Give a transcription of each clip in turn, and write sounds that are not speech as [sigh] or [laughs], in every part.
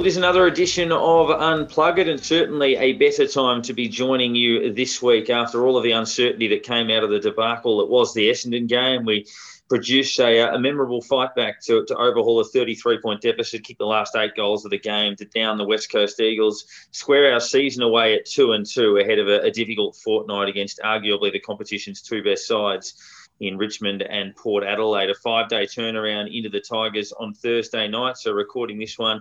Well, there's another edition of Unplugged, and certainly a better time to be joining you this week after all of the uncertainty that came out of the debacle that was the Essendon game. We produced a, a memorable fight back to, to overhaul a 33 point deficit, kick the last eight goals of the game to down the West Coast Eagles, square our season away at two and two ahead of a, a difficult fortnight against arguably the competition's two best sides in Richmond and Port Adelaide. A five day turnaround into the Tigers on Thursday night. So, recording this one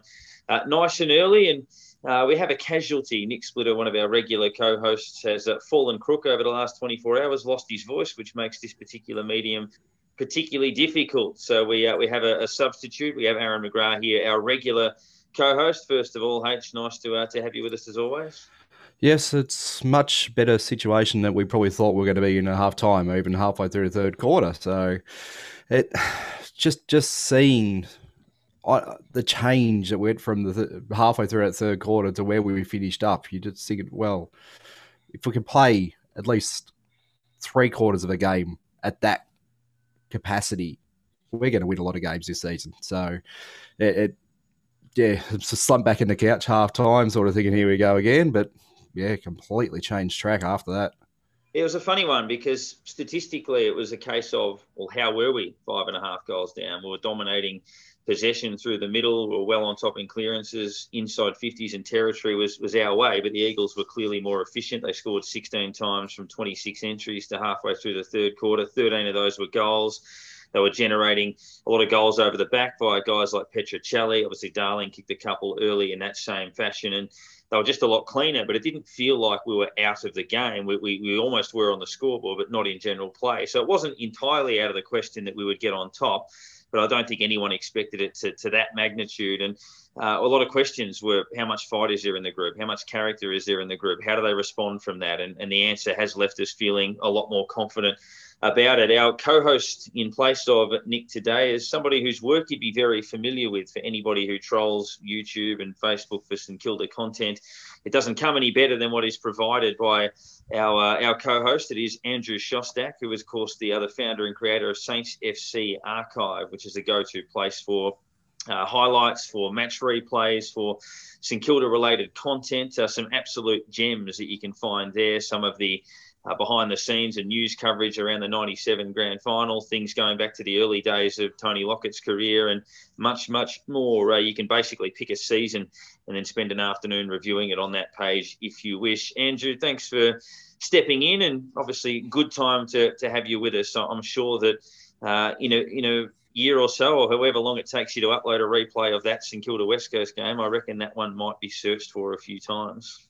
uh, nice and early. And uh, we have a casualty. Nick Splitter, one of our regular co hosts, has uh, fallen crook over the last 24 hours, lost his voice, which makes this particular medium particularly difficult. So, we, uh, we have a, a, substitute. We have Aaron McGrath here, our regular co host. First of all, H, nice to, uh, to have you with us as always. Yes, it's much better situation than we probably thought we were going to be in a half time even halfway through the third quarter. So it [sighs] just just seeing I, the change that went from the th- halfway through that third quarter to where we finished up, you just think, well, if we can play at least three quarters of a game at that capacity, we're going to win a lot of games this season. So it, it yeah, a slump back in the couch half time, sort of thinking, here we go again. But yeah, completely changed track after that. It was a funny one because statistically, it was a case of, well, how were we five and a half goals down? We were dominating possession through the middle. We were well on top in clearances. Inside 50s and territory was, was our way, but the Eagles were clearly more efficient. They scored 16 times from 26 entries to halfway through the third quarter. 13 of those were goals. They were generating a lot of goals over the back via guys like Petruccelle. Obviously, Darling kicked a couple early in that same fashion. And they were just a lot cleaner, but it didn't feel like we were out of the game. We, we, we almost were on the scoreboard, but not in general play. So it wasn't entirely out of the question that we would get on top, but I don't think anyone expected it to, to that magnitude. And uh, a lot of questions were how much fight is there in the group? How much character is there in the group? How do they respond from that? And, and the answer has left us feeling a lot more confident about it. Our co host in place of Nick today is somebody whose work you'd be very familiar with for anybody who trolls YouTube and Facebook for St Kilda content. It doesn't come any better than what is provided by our, uh, our co host. It is Andrew Shostak, who is, of course, the other founder and creator of Saints FC Archive, which is a go to place for uh, highlights for match replays, for St Kilda related content, uh, some absolute gems that you can find there. Some of the uh, behind the scenes and news coverage around the 97 grand final, things going back to the early days of Tony Lockett's career, and much, much more. Uh, you can basically pick a season and then spend an afternoon reviewing it on that page if you wish. Andrew, thanks for stepping in, and obviously, good time to, to have you with us. I'm sure that uh, in, a, in a year or so, or however long it takes you to upload a replay of that St Kilda West Coast game, I reckon that one might be searched for a few times.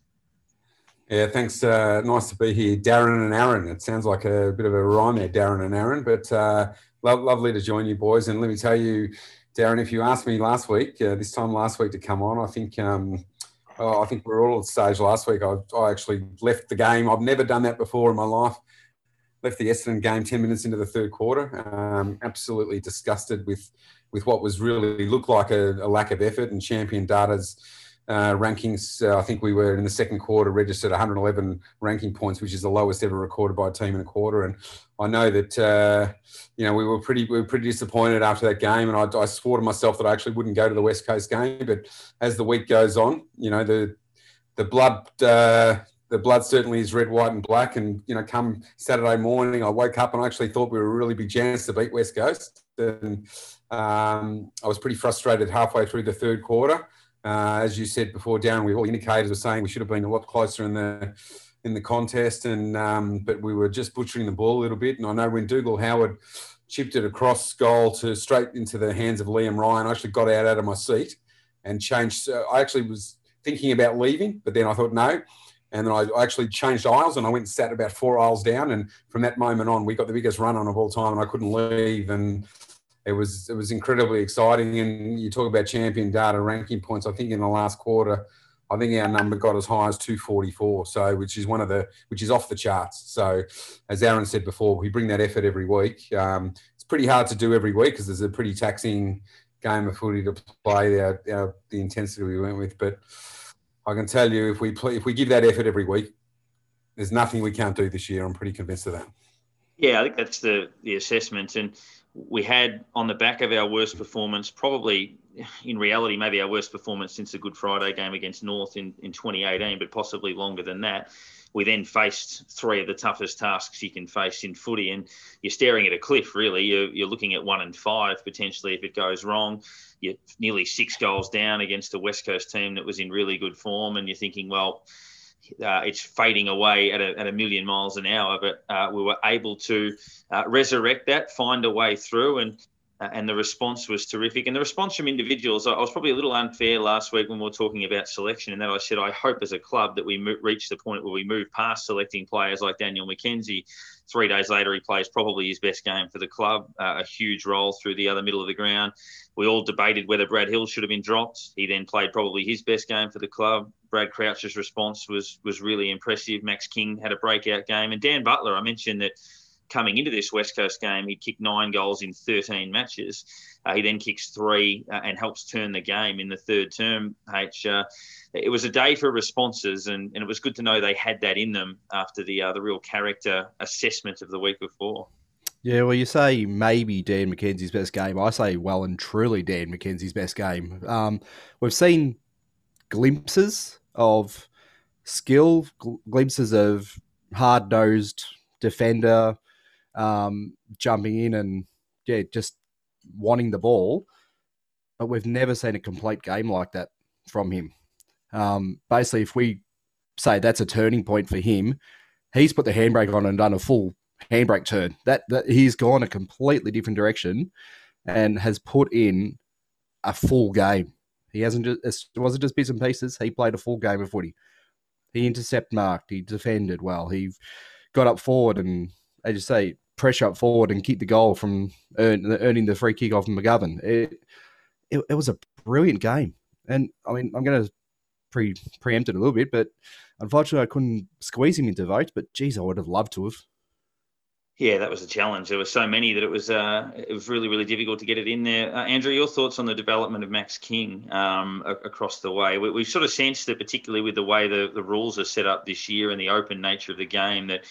Yeah, thanks. Uh, nice to be here, Darren and Aaron. It sounds like a bit of a rhyme there, Darren and Aaron, but uh, lo- lovely to join you, boys. And let me tell you, Darren, if you asked me last week, uh, this time last week to come on, I think um, oh, I think we are all at the stage last week. I, I, actually left the game. I've never done that before in my life. Left the Essendon game ten minutes into the third quarter. Um, absolutely disgusted with with what was really looked like a, a lack of effort and champion data's uh, rankings. Uh, I think we were in the second quarter registered 111 ranking points, which is the lowest ever recorded by a team in a quarter. And I know that uh, you know we were pretty we were pretty disappointed after that game, and I, I, swore to myself that I actually wouldn't go to the West Coast game. But as the week goes on, you know the the blood. Uh, the blood certainly is red, white, and black. And you know, come Saturday morning, I woke up and I actually thought we were a really big chance to beat West Coast. And um, I was pretty frustrated halfway through the third quarter. Uh, as you said before, Darren, we all indicators were saying we should have been a lot closer in the in the contest, and um, but we were just butchering the ball a little bit. And I know when Dougal Howard chipped it across goal to straight into the hands of Liam Ryan, I actually got out out of my seat and changed. I actually was thinking about leaving, but then I thought no. And then I actually changed aisles and I went and sat about four aisles down. And from that moment on, we got the biggest run on of all time, and I couldn't leave. And it was it was incredibly exciting. And you talk about champion data ranking points. I think in the last quarter, I think our number got as high as 244. So which is one of the which is off the charts. So as Aaron said before, we bring that effort every week. Um, it's pretty hard to do every week because there's a pretty taxing game of footy to play. Our, our, the intensity we went with, but I can tell you if we play, if we give that effort every week, there's nothing we can't do this year. I'm pretty convinced of that. Yeah, I think that's the the assessment and we had on the back of our worst performance, probably in reality, maybe our worst performance since the Good Friday game against North in, in 2018, but possibly longer than that. We then faced three of the toughest tasks you can face in footy, and you're staring at a cliff, really. You're, you're looking at one and five potentially if it goes wrong. You're nearly six goals down against a West Coast team that was in really good form, and you're thinking, well, uh, it's fading away at a, at a million miles an hour, but uh, we were able to uh, resurrect that, find a way through, and uh, and the response was terrific. And the response from individuals, I was probably a little unfair last week when we were talking about selection, and that I said I hope as a club that we mo- reach the point where we move past selecting players like Daniel McKenzie. Three days later, he plays probably his best game for the club, uh, a huge role through the other middle of the ground. We all debated whether Brad Hill should have been dropped. He then played probably his best game for the club. Brad Crouch's response was was really impressive. Max King had a breakout game, and Dan Butler. I mentioned that coming into this West Coast game, he kicked nine goals in 13 matches. Uh, he then kicks three uh, and helps turn the game in the third term. H. Uh, it was a day for responses, and, and it was good to know they had that in them after the uh, the real character assessment of the week before. Yeah, well, you say maybe Dan McKenzie's best game. I say well and truly Dan McKenzie's best game. Um, we've seen glimpses of skill, gl- glimpses of hard nosed defender, um, jumping in and yeah, just wanting the ball. But we've never seen a complete game like that from him. Um, basically, if we say that's a turning point for him, he's put the handbrake on and done a full handbrake turn. That that he's gone a completely different direction and has put in a full game. He hasn't just it wasn't just bits and pieces. He played a full game of footy. He intercept marked. He defended well. He got up forward and, as you say, pressure up forward and keep the goal from earn, earning the free kick off McGovern. It, it, it was a brilliant game. And I mean, I'm going to pre preempt it a little bit, but unfortunately, I couldn't squeeze him into votes. But geez, I would have loved to have. Yeah, that was a challenge. There were so many that it was uh, it was really really difficult to get it in there. Uh, Andrew, your thoughts on the development of Max King um, across the way? We, have sort of sensed that, particularly with the way the, the rules are set up this year and the open nature of the game, that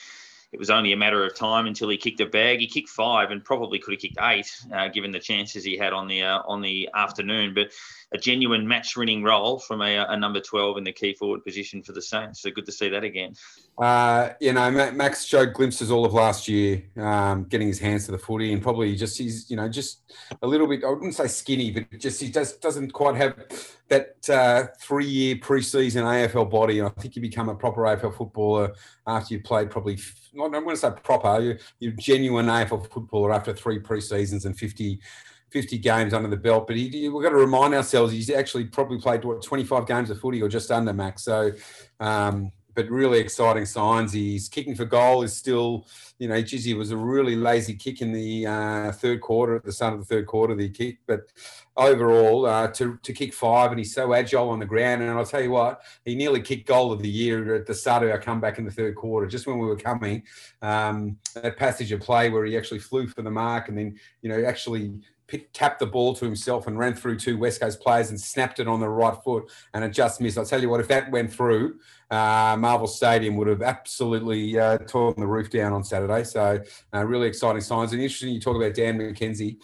it was only a matter of time until he kicked a bag. He kicked five and probably could have kicked eight, uh, given the chances he had on the uh, on the afternoon. But a genuine match-winning role from a, a, number 12 in the key forward position for the Saints. So good to see that again. Uh, you know, Max showed glimpses all of last year, um, getting his hands to the footy, and probably just he's you know just a little bit. I wouldn't say skinny, but just he just doesn't quite have that uh, three-year preseason AFL body. I think you become a proper AFL footballer after you've played probably. I'm going to say proper. You're, you're genuine AFL footballer after three preseasons and 50 50 games under the belt. But he, we've got to remind ourselves he's actually probably played what 25 games of footy or just under max. So, um, but really exciting signs. He's kicking for goal is still, you know, geez, was a really lazy kick in the uh, third quarter at the start of the third quarter. The kick, but overall uh, to to kick five, and he's so agile on the ground. And I'll tell you what, he nearly kicked goal of the year at the start of our comeback in the third quarter, just when we were coming. Um, that passage of play where he actually flew for the mark, and then you know actually tapped the ball to himself and ran through two West Coast players and snapped it on the right foot, and it just missed. I'll tell you what, if that went through, uh, Marvel Stadium would have absolutely uh, torn the roof down on Saturday. So, uh, really exciting signs. And interesting, you talk about Dan McKenzie.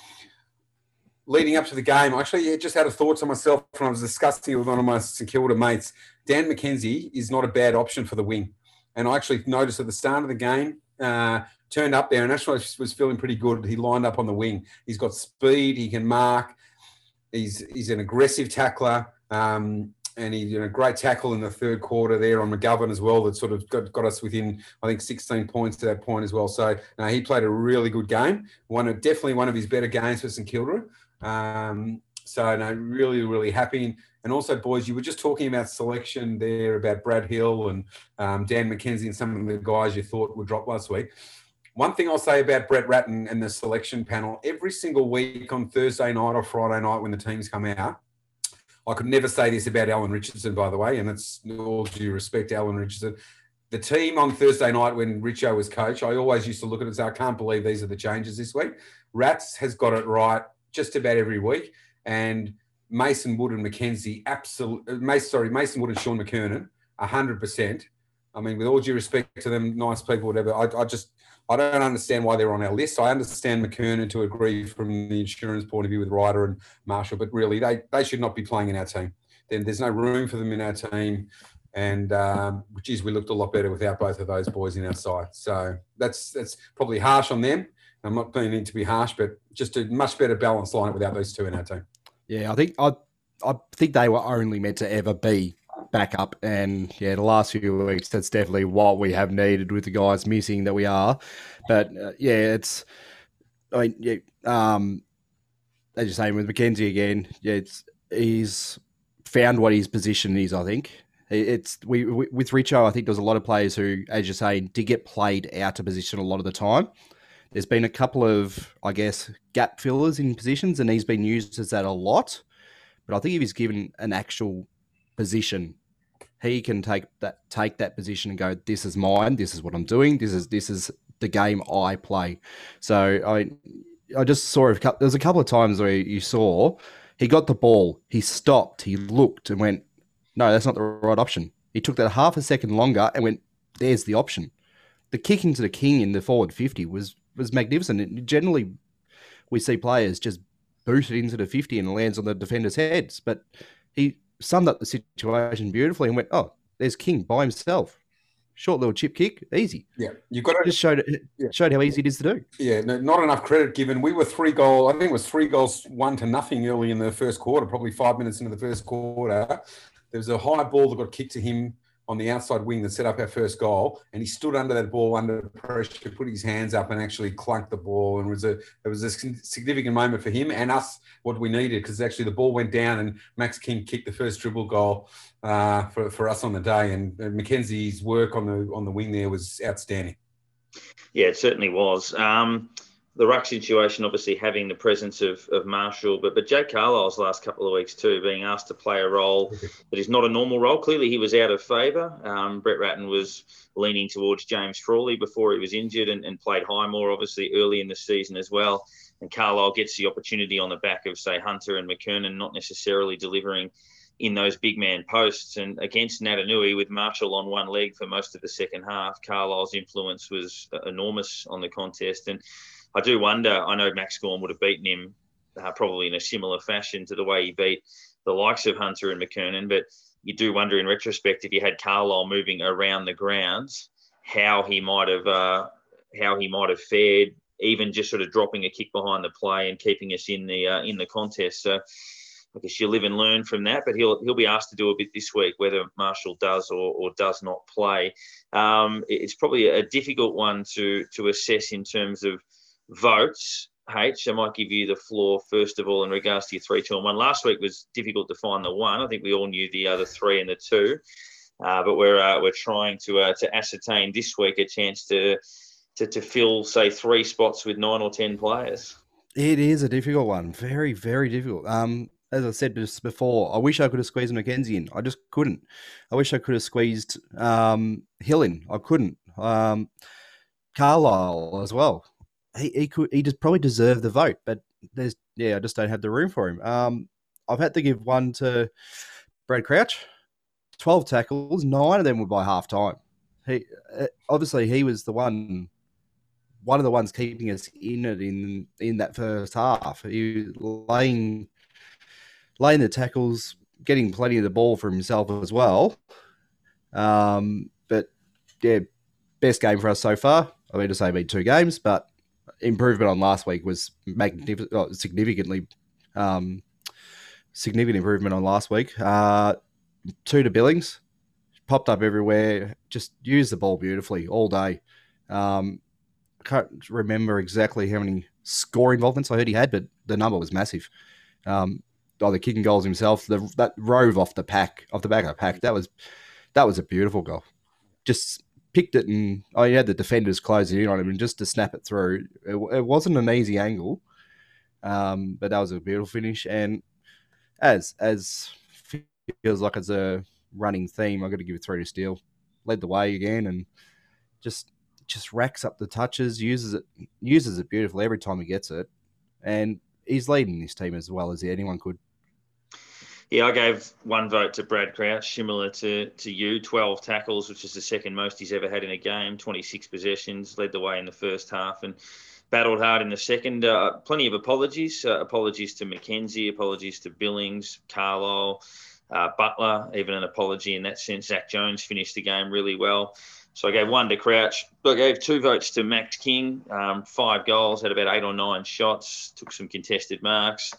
Leading up to the game, I actually just had a thought to myself when I was discussing it with one of my St Kilda mates. Dan McKenzie is not a bad option for the wing. And I actually noticed at the start of the game, uh, turned up there and actually was feeling pretty good. He lined up on the wing. He's got speed. He can mark. He's he's an aggressive tackler. Um, and he did a great tackle in the third quarter there on McGovern as well. That sort of got, got us within, I think, 16 points to that point as well. So no, he played a really good game. One of, definitely one of his better games for St Kilda. Um, so no, really, really happy. And also, boys, you were just talking about selection there about Brad Hill and um, Dan McKenzie and some of the guys you thought would drop last week. One thing I'll say about Brett Ratten and the selection panel every single week on Thursday night or Friday night when the teams come out, I could never say this about Alan Richardson, by the way, and it's all due respect to Alan Richardson. The team on Thursday night when Richo was coach, I always used to look at it and say, I can't believe these are the changes this week. Rats has got it right just about every week. And Mason Wood and McKenzie, absolutely, uh, sorry, Mason Wood and Shaun McKernan, 100%. I mean, with all due respect to them, nice people, whatever. I, I just I don't understand why they're on our list. I understand McKernan to agree from the insurance point of view with Ryder and Marshall, but really they they should not be playing in our team. Then there's no room for them in our team. And um, geez, we looked a lot better without both of those boys in our side. So that's that's probably harsh on them. I'm not meaning to be harsh, but just a much better balanced lineup without those two in our team. Yeah, I think I I think they were only meant to ever be backup, and yeah, the last few weeks that's definitely what we have needed with the guys missing that we are. But uh, yeah, it's I mean yeah, um, as you're saying with McKenzie again, yeah, it's he's found what his position is. I think it's we, we with Richo. I think there's a lot of players who, as you're saying, did get played out of position a lot of the time. There's been a couple of, I guess, gap fillers in positions, and he's been used as that a lot. But I think if he's given an actual position, he can take that take that position and go, "This is mine. This is what I'm doing. This is this is the game I play." So I I just saw a couple, there's a couple of times where you saw he got the ball, he stopped, he looked and went, "No, that's not the right option." He took that half a second longer and went, "There's the option." The kick into the king in the forward fifty was was magnificent. It, generally, we see players just boot it into the 50 and lands on the defender's heads. But he summed up the situation beautifully and went, oh, there's King by himself. Short little chip kick, easy. Yeah, you've got to just showed it, yeah. showed how easy it is to do. Yeah, no, not enough credit given. We were three goal. I think it was three goals, one to nothing early in the first quarter. Probably five minutes into the first quarter, there was a high ball that got kicked to him on the outside wing that set up our first goal, and he stood under that ball under pressure, put his hands up, and actually clunked the ball. And it was a it was a significant moment for him and us. What we needed because actually the ball went down, and Max King kicked the first dribble goal uh, for for us on the day. And, and Mackenzie's work on the on the wing there was outstanding. Yeah, it certainly was. Um, the ruck situation, obviously having the presence of, of Marshall, but but Jake Carlisle's last couple of weeks too, being asked to play a role [laughs] that is not a normal role. Clearly, he was out of favour. Um, Brett Ratten was leaning towards James Frawley before he was injured and, and played Highmore obviously early in the season as well. And Carlisle gets the opportunity on the back of say Hunter and McKernan not necessarily delivering in those big man posts. And against Naitanui, with Marshall on one leg for most of the second half, Carlisle's influence was enormous on the contest. And I do wonder. I know Max Gawn would have beaten him uh, probably in a similar fashion to the way he beat the likes of Hunter and McKernan, but you do wonder in retrospect if you had Carlisle moving around the grounds, how he might have uh, how he might have fared, even just sort of dropping a kick behind the play and keeping us in the uh, in the contest. So I guess you live and learn from that. But he'll he'll be asked to do a bit this week, whether Marshall does or, or does not play. Um, it's probably a difficult one to to assess in terms of votes, H, I might give you the floor first of all in regards to your three, two, and one. Last week was difficult to find the one. I think we all knew the other three and the two, uh, but we're uh, we're trying to uh, to ascertain this week a chance to, to to fill say three spots with nine or ten players. It is a difficult one, very very difficult. Um, as I said just before, I wish I could have squeezed Mackenzie in. I just couldn't. I wish I could have squeezed um, Hill in. I couldn't. Um, Carlisle as well he, he could he just probably deserved the vote, but there's yeah, I just don't have the room for him. Um, I've had to give one to Brad Crouch, twelve tackles, nine of them were by half time. He uh, obviously he was the one, one of the ones keeping us in it in in that first half. He laying laying the tackles, getting plenty of the ball for himself as well. Um, but yeah, best game for us so far. I mean to say been two games, but improvement on last week was magnificent, oh, significantly um, significant improvement on last week. Uh, two to Billings, popped up everywhere. Just used the ball beautifully all day. Um, can't remember exactly how many score involvements I heard he had, but the number was massive. Um, either kicking goals himself, the, that rove off the pack, off the back of the pack, that was that was a beautiful goal. Just picked it and oh, he had the defenders closing in on him and just to snap it through. It, it wasn't an easy angle, um, but that was a beautiful finish. And as as feels like it's a running theme, I've got to give it three to Steele. Led the way again and just just racks up the touches, uses it uses it beautifully every time he gets it, and he's leading this team as well as anyone could. Yeah, I gave one vote to Brad Crouch, similar to, to you. 12 tackles, which is the second most he's ever had in a game. 26 possessions, led the way in the first half and battled hard in the second. Uh, plenty of apologies. Uh, apologies to McKenzie, apologies to Billings, Carlisle, uh, Butler, even an apology in that sense. Zach Jones finished the game really well. So I gave one to Crouch. I gave two votes to Max King. Um, five goals, had about eight or nine shots, took some contested marks.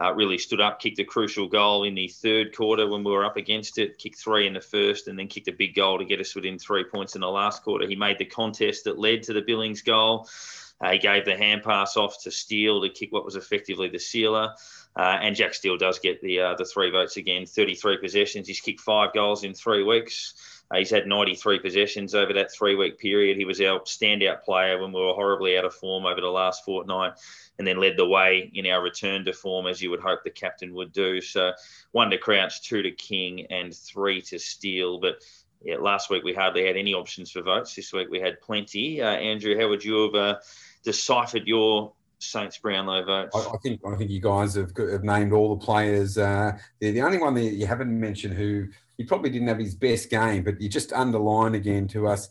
Uh, really stood up, kicked a crucial goal in the third quarter when we were up against it, kicked three in the first, and then kicked a big goal to get us within three points in the last quarter. He made the contest that led to the Billings goal. Uh, he gave the hand pass off to Steele to kick what was effectively the sealer. Uh, and Jack Steele does get the uh, the three votes again. 33 possessions. He's kicked five goals in three weeks. He's had 93 possessions over that three week period. He was our standout player when we were horribly out of form over the last fortnight and then led the way in our return to form, as you would hope the captain would do. So one to Crouch, two to King, and three to Steele. But yeah, last week we hardly had any options for votes. This week we had plenty. Uh, Andrew, how would you have uh, deciphered your Saints Brownlow votes? I, I, think I think you guys have, have named all the players. Uh, the, the only one that you haven't mentioned who he probably didn't have his best game, but you just underline again to us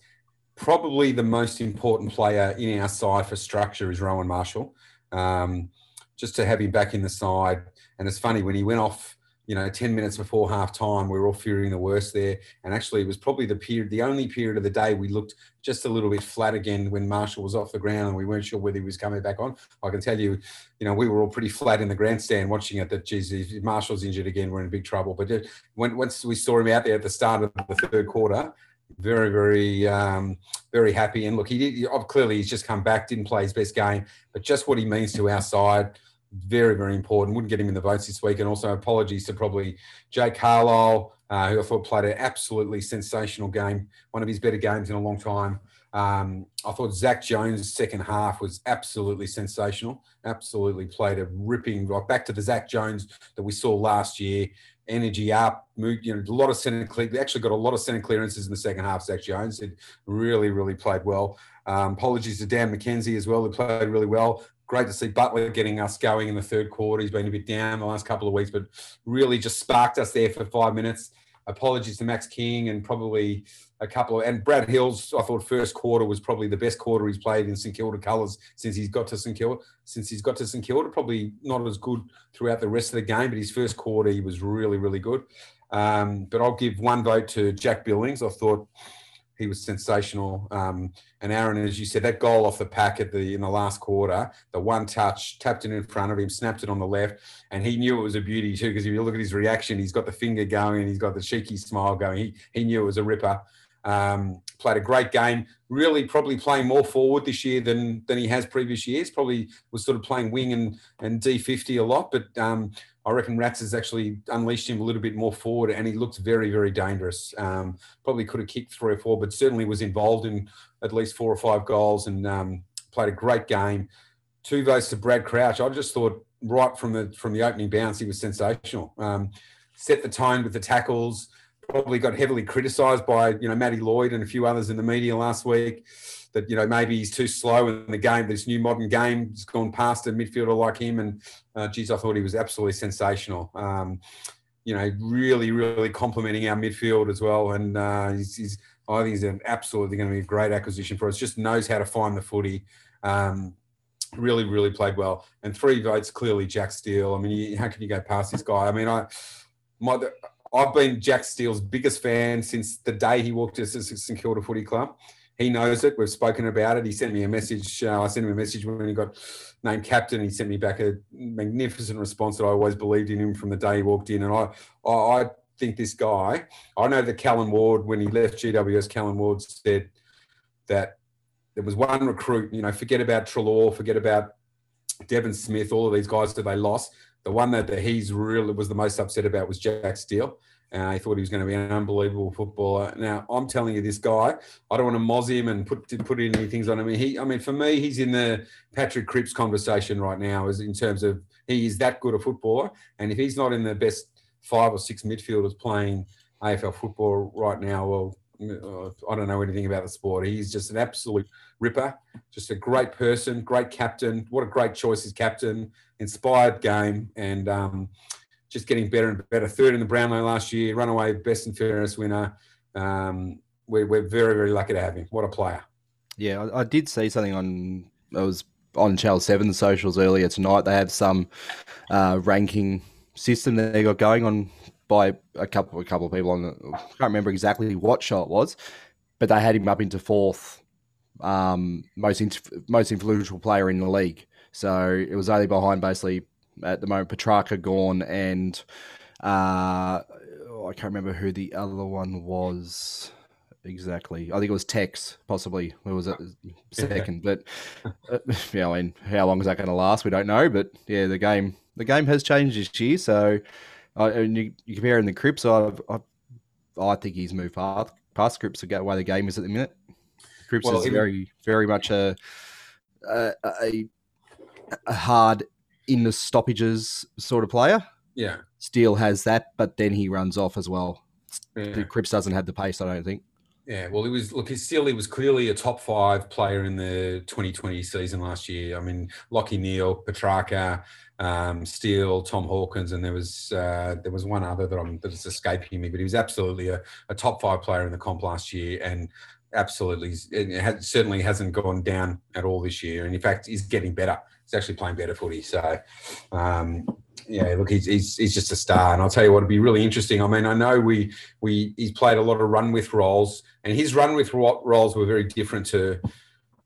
probably the most important player in our side for structure is Rowan Marshall. Um, just to have him back in the side. And it's funny when he went off you know, 10 minutes before half time, we were all fearing the worst there. And actually, it was probably the period, the only period of the day we looked just a little bit flat again when Marshall was off the ground and we weren't sure whether he was coming back on. I can tell you, you know, we were all pretty flat in the grandstand watching it that, geez, if Marshall's injured again, we're in big trouble. But when, once we saw him out there at the start of the third quarter, very, very, um, very happy. And look, he did, clearly he's just come back, didn't play his best game, but just what he means to our side very, very important. Wouldn't get him in the votes this week. And also apologies to probably Jake Carlisle, uh, who I thought played an absolutely sensational game, one of his better games in a long time. Um, I thought Zach Jones' second half was absolutely sensational. Absolutely played a ripping right back to the Zach Jones that we saw last year. Energy up, moved, you know, a lot of center clear. Actually got a lot of center clearances in the second half. Zach Jones it really, really played well. Um, apologies to Dan McKenzie as well, who played really well great to see Butler getting us going in the third quarter. He's been a bit down the last couple of weeks, but really just sparked us there for five minutes. Apologies to Max King and probably a couple of and Brad Hills. I thought first quarter was probably the best quarter he's played in St Kilda colours since he's got to St Kilda. Since he's got to St Kilda, probably not as good throughout the rest of the game, but his first quarter he was really really good. Um, but I'll give one vote to Jack Billings. I thought he was sensational. Um, and Aaron, as you said, that goal off the pack at the in the last quarter, the one touch, tapped it in front of him, snapped it on the left, and he knew it was a beauty too. Because if you look at his reaction, he's got the finger going, and he's got the cheeky smile going. He he knew it was a ripper. Um, played a great game. Really, probably playing more forward this year than than he has previous years. Probably was sort of playing wing and and D fifty a lot, but um, I reckon Rats has actually unleashed him a little bit more forward, and he looked very, very dangerous. Um, probably could have kicked three or four, but certainly was involved in at least four or five goals and um, played a great game. Two votes to Brad Crouch. I just thought right from the from the opening bounce, he was sensational. Um, set the tone with the tackles. Probably got heavily criticised by you know Matty Lloyd and a few others in the media last week that you know maybe he's too slow in the game. This new modern game has gone past a midfielder like him, and uh, geez, I thought he was absolutely sensational. Um, you know, really, really complimenting our midfield as well, and uh, he's, he's, I think he's an absolutely going to be a great acquisition for us. Just knows how to find the footy. Um, really, really played well, and three votes clearly Jack Steele. I mean, how can you go past this guy? I mean, I my. I've been Jack Steele's biggest fan since the day he walked to St Kilda Footy Club he knows it. We've spoken about it. He sent me a message. Uh, I sent him a message when he got named captain. He sent me back a magnificent response that I always believed in him from the day he walked in. And I, I, I think this guy. I know that Callan Ward, when he left GWS, Callan Ward said that there was one recruit. You know, forget about Treloar, forget about Devon Smith, all of these guys that they lost. The one that, that he's really was the most upset about was Jack Steele. And I thought he was going to be an unbelievable footballer. Now I'm telling you, this guy, I don't want to moz him and put put any things on him. He, I mean, for me, he's in the Patrick Cripps conversation right now, as in terms of he is that good a footballer. And if he's not in the best five or six midfielders playing AFL football right now, well, I don't know anything about the sport. He's just an absolute ripper, just a great person, great captain. What a great choice as captain, inspired game, and um, just getting better and better. Third in the Brownlow last year, runaway best and fairest winner. Um, we're, we're very, very lucky to have him. What a player. Yeah, I, I did see something on, I was on Channel 7 socials earlier tonight. They have some uh, ranking system that they got going on by a couple, a couple of people on the, I can't remember exactly what show it was, but they had him up into fourth um, most, most influential player in the league. So it was only behind basically at the moment Petracca, Gawn, and uh, oh, I can't remember who the other one was exactly. I think it was Tex, possibly. It was it? second, but [laughs] uh, yeah, I mean, how long is that going to last? We don't know. But yeah, the game the game has changed this year. So uh, and you, you compare in the Cripps, I, I, I think he's moved past past Cripps to get away the game is at the minute. Cripps well, is very very much a a, a, a hard in the stoppages sort of player. Yeah. Steele has that, but then he runs off as well. Yeah. Cripps doesn't have the pace, I don't think. Yeah, well, he was look. He still he was clearly a top five player in the 2020 season last year. I mean, Lachie Neale, Petracca, um, Steele, Tom Hawkins, and there was uh, there was one other that I'm that's escaping me, but he was absolutely a, a top five player in the comp last year, and absolutely it has, certainly hasn't gone down at all this year. And in fact, he's getting better. He's actually playing better footy. So, um, yeah, look, he's, he's, he's just a star. And I'll tell you what, it'd be really interesting. I mean, I know we we he's played a lot of run with roles, and his run with roles were very different to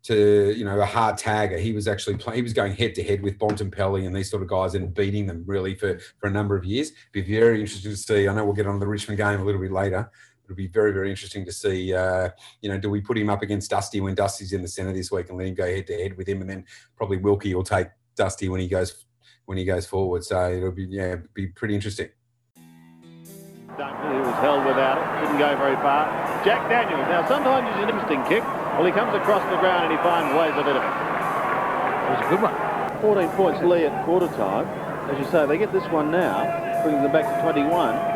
to you know a hard tagger. He was actually playing. He was going head to head with Bontempelli and these sort of guys and beating them really for for a number of years. Be very interesting to see. I know we'll get on the Richmond game a little bit later. It'll be very very interesting to see. Uh, you know, do we put him up against Dusty when Dusty's in the centre this week and let him go head to head with him, and then probably Wilkie will take Dusty when he goes when he goes forward. So it'll be yeah, be pretty interesting. Duncan, who was held without it, didn't go very far. Jack Daniels. Now sometimes he's an interesting kick. Well, he comes across the ground and he finds ways a bit of it. It was a good one. 14 points lead at quarter time. As you say, they get this one now, bringing them back to 21.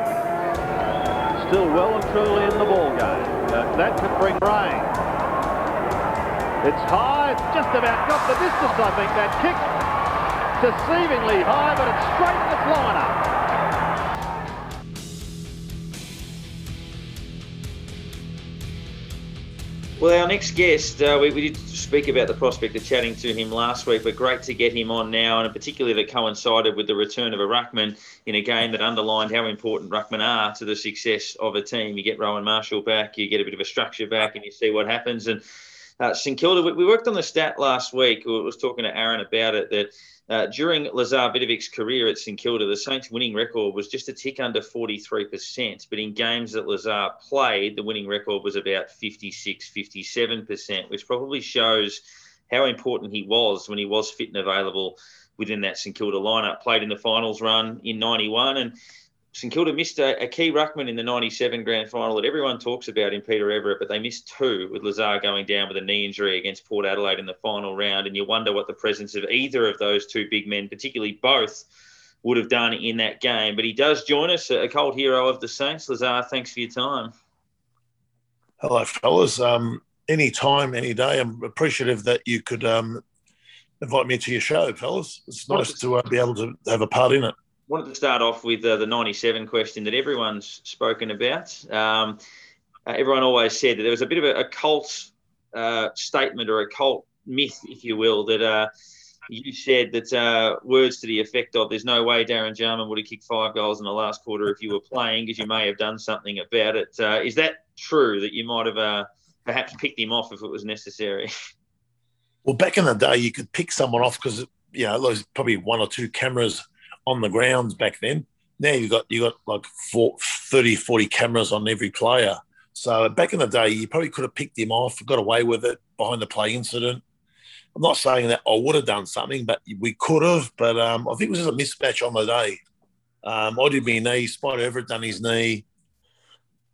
Still well and truly in the ball game. Uh, that could bring rain. It's high, it's just about got the distance, I think, that kick deceivingly high, but it's straight in the liner. Well, our next guest, uh, we, we, did speak about the prospect of chatting to him last week, but great to get him on now, and particularly that coincided with the return of a ruckman in a game that underlined how important ruckmen are to the success of a team. You get Rowan Marshall back, you get a bit of a structure back, and you see what happens. And uh, St Kilda, we, we worked on the stat last week. I was talking to Aaron about it that uh, during Lazar Vidovic's career at St Kilda, the Saints' winning record was just a tick under 43%. But in games that Lazar played, the winning record was about 56, 57%, which probably shows how important he was when he was fit and available within that St Kilda lineup. Played in the finals run in 91 and St Kilda missed a, a, key ruckman in the 97 grand final that everyone talks about in Peter Everett, but they missed two with Lazar going down with a knee injury against Port Adelaide in the final round. And you wonder what the presence of either of those two big men, particularly both, would have done in that game. But he does join us, a cult hero of the Saints. Lazar, thanks for your time. Hello, fellas. Um, any time, any day. I'm appreciative that you could um, invite me to your show, fellas. It's nice to uh, be able to have a part in it wanted to start off with uh, the 97 question that everyone's spoken about. Um, uh, everyone always said that there was a bit of a, a cult uh, statement or a cult myth, if you will, that uh, you said that uh, words to the effect of there's no way Darren Jarman would have kicked five goals in the last quarter if you were playing because you may have done something about it. Uh, is that true that you might have perhaps picked him off if it was necessary? [laughs] Well, back in the day, you could pick someone off because, you know, there's probably one or two cameras – on the grounds back then. Now you've got you got like four, 30, 40 cameras on every player. So back in the day, you probably could have picked him off, got away with it behind the play incident. I'm not saying that I would have done something, but we could have. But um, I think it was just a mismatch on the day. Um, I did my knee. Spider Everett done his knee.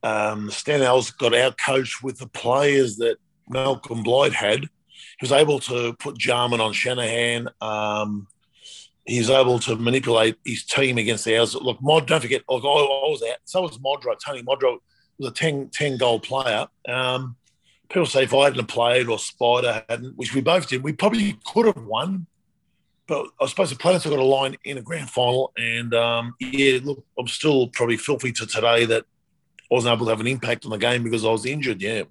Um, Stan Alves got out coached with the players that Malcolm Blight had. He was able to put Jarman on Shanahan. Um, he's able to manipulate his team against the ours. Look, Mod, don't forget, look, I, I was out. So was Modra. Tony Modra was a 10, 10 goal player. Um, people say if I hadn't played or Spider hadn't, which we both did, we probably could have won. but I suppose the planets have got a line in a grand final, and um, yeah, look, I'm still probably filthy to today that I wasn't able to have an impact on the game because I was injured. Yeah.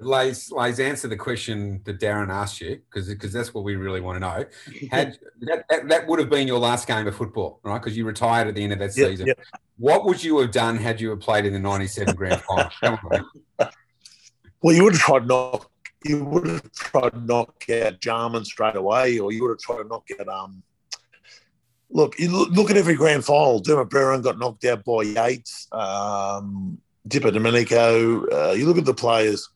Lays, Lays, answer the question that Darren asked you because because that's what we really want to know. [laughs] Had that, that, that, would have been your last game of football, right? Because you retired at the end of that yep, season. Yep. What would you have done had you have played in the '97 grand final? [laughs] well, you would have tried knock. You would have tried to knock out Jarman straight away, or you would have tried to knock out. Um, look, you look, look at every grand final. Dermott Brereton got knocked out by Yeates. Um, DiPierdomenico. Uh, you look at the players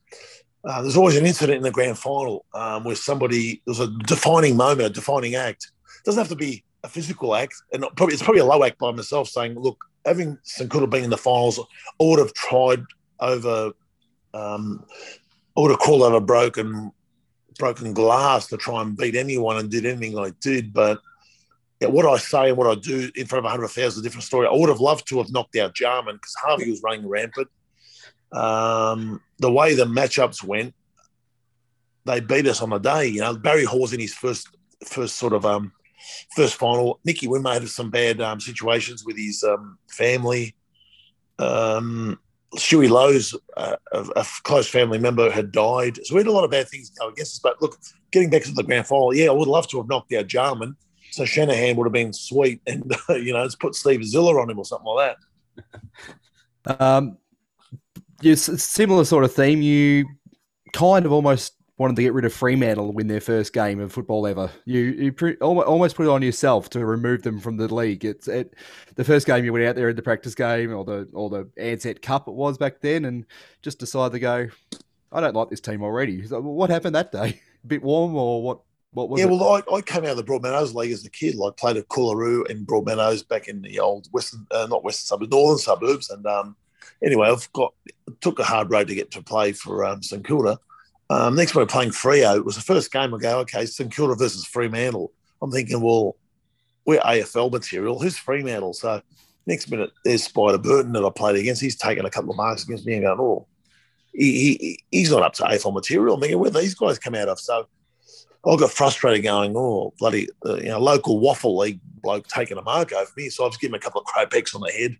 uh, there's always an incident in the grand final um, where somebody there's a defining moment, a defining act. It doesn't have to be a physical act, and probably it's probably a low act by myself saying, "Look, having St Kilda been in the finals, I would have tried over, um, I would have crawled over broken, broken glass to try and beat anyone and did anything I did, but." Yeah, what I say and what I do in front of 100,000 is a different story. I would have loved to have knocked out Jarman because Harvey was running rampant. Um, the way the matchups went, they beat us on the day. You know, Barry Hawes in his first first sort of um, first final. Nicky Winmar had some bad um, situations with his um, family. Um, Stewie Loewe's, uh, a, a, close family member, had died. So we had a lot of bad things go against us. But look, getting back to the grand final, yeah, I would love to have knocked out Jarman. So Shanahan would have been sweet and, uh, [laughs] you know, just put Steve Sziller on him or something like that. [laughs] Um, you similar sort of theme. You kind of almost wanted to get rid of Fremantle to win their first game of football ever. You you pre- almost put it on yourself to remove them from the league. It's it, the first game you went out there in the practice game or the or the Ansett Cup it was back then, and just decided to go. I don't like this team already. So what happened that day? A bit warm or what? What was yeah, it? well, I, I came out of the Broadmeadows League as a kid. I played at Coolaroo and Broadmeadows back in the old western, uh, not western suburbs, northern suburbs, and um, anyway, I've got took a hard road to get to play for um, St Kilda. Um, next we're playing Freo. It was the first game. I go, okay, St Kilda versus Fremantle. I'm thinking, well, we're AFL material. Who's Fremantle? So next minute, there's Spider Burton that I played against. He's taken a couple of marks against me and going, oh, he, he, he's not up to AFL material. I'm thinking, where these guys come out of? So I got frustrated going, oh, bloody, uh, you know, local waffle league bloke taking a mark over me. So I just give him a couple of crapecks on the head.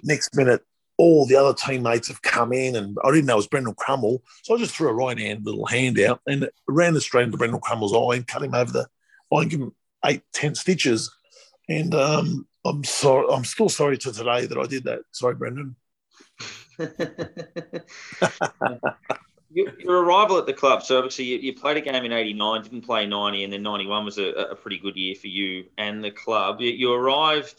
[laughs] Next minute, all the other teammates have come in, and I didn't know it was Brendan Crummell. So I just threw a right hand little hand out and ran the straight into Brendan Crummell's eye and cut him over the I give him eight, ten stitches. And um, I'm sorry, I'm still sorry to today that I did that. Sorry, Brendan. [laughs] your arrival at the club, so obviously you, played a game in 89, didn't play 90, and then 91 was a, a pretty good year for you and the club. You, you arrive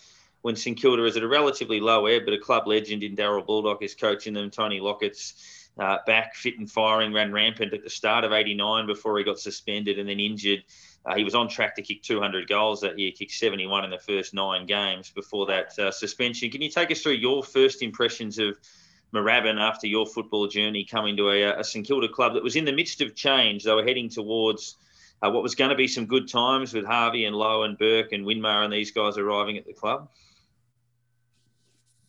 when St Kilda is at a relatively low ebb, but a club legend in Darrell Baldock is coaching them. Tony Lockett's uh, back, fit and firing, ran rampant at the start of 89 before he got suspended and then injured. Uh, he was on track to kick 200 goals that year, kicked 71 in the first nine games before that uh, suspension. Can you take us through your first impressions of Moorabbin after your football journey coming to a, a St Kilda club that was in the midst of change? They were heading towards uh, what was going to be some good times with Harvey and Loewe and Burke and Winmar and these guys arriving at the club.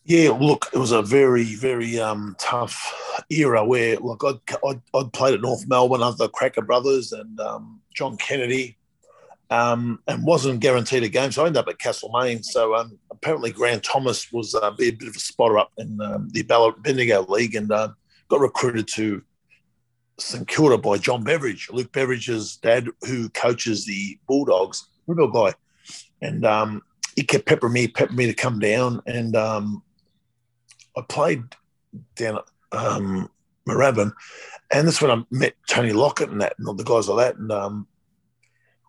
Yeah, look, it was a very, very um, tough era where, look, I'd, I'd, I'd, played at North Melbourne under the Krakouer brothers and um, John Kennedy um, and wasn't guaranteed a game. So I ended up at Castlemaine. So um, apparently Grant Thomas was uh, a bit of a spotter up in um, the Bendigo League and uh, got recruited to St Kilda by John Beveridge, Luke Beveridge's dad, who coaches the Bulldogs, real guy. And um, he kept peppering me, peppering me to come down. And I played down at um, Moorabbin, and that's when I met Tony Lockett and that, and all the guys like that. And um,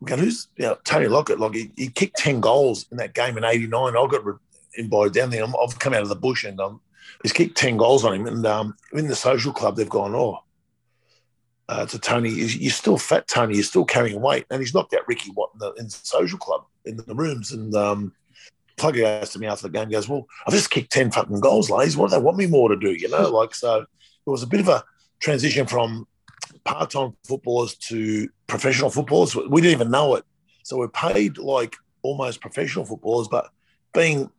we go, who's you know, Tony Lockett? Like he, he, kicked ten goals in that game in '89. I got invited down there. i have come out of the bush and um, he's kicked ten goals on him. And um, in the social club, they've gone, oh. Uh, to Tony, you're still fat, Tony. You're still carrying weight, and he's knocked out Ricky Watt in the, in the social club in the rooms. And um, Plugger goes to me after the game, goes, Well, I've just kicked 10 fucking goals, ladies. What do they want me more to do? You know, like, so it was a bit of a transition from part time footballers to professional footballers. We didn't even know it. So we're paid like almost professional footballers, but being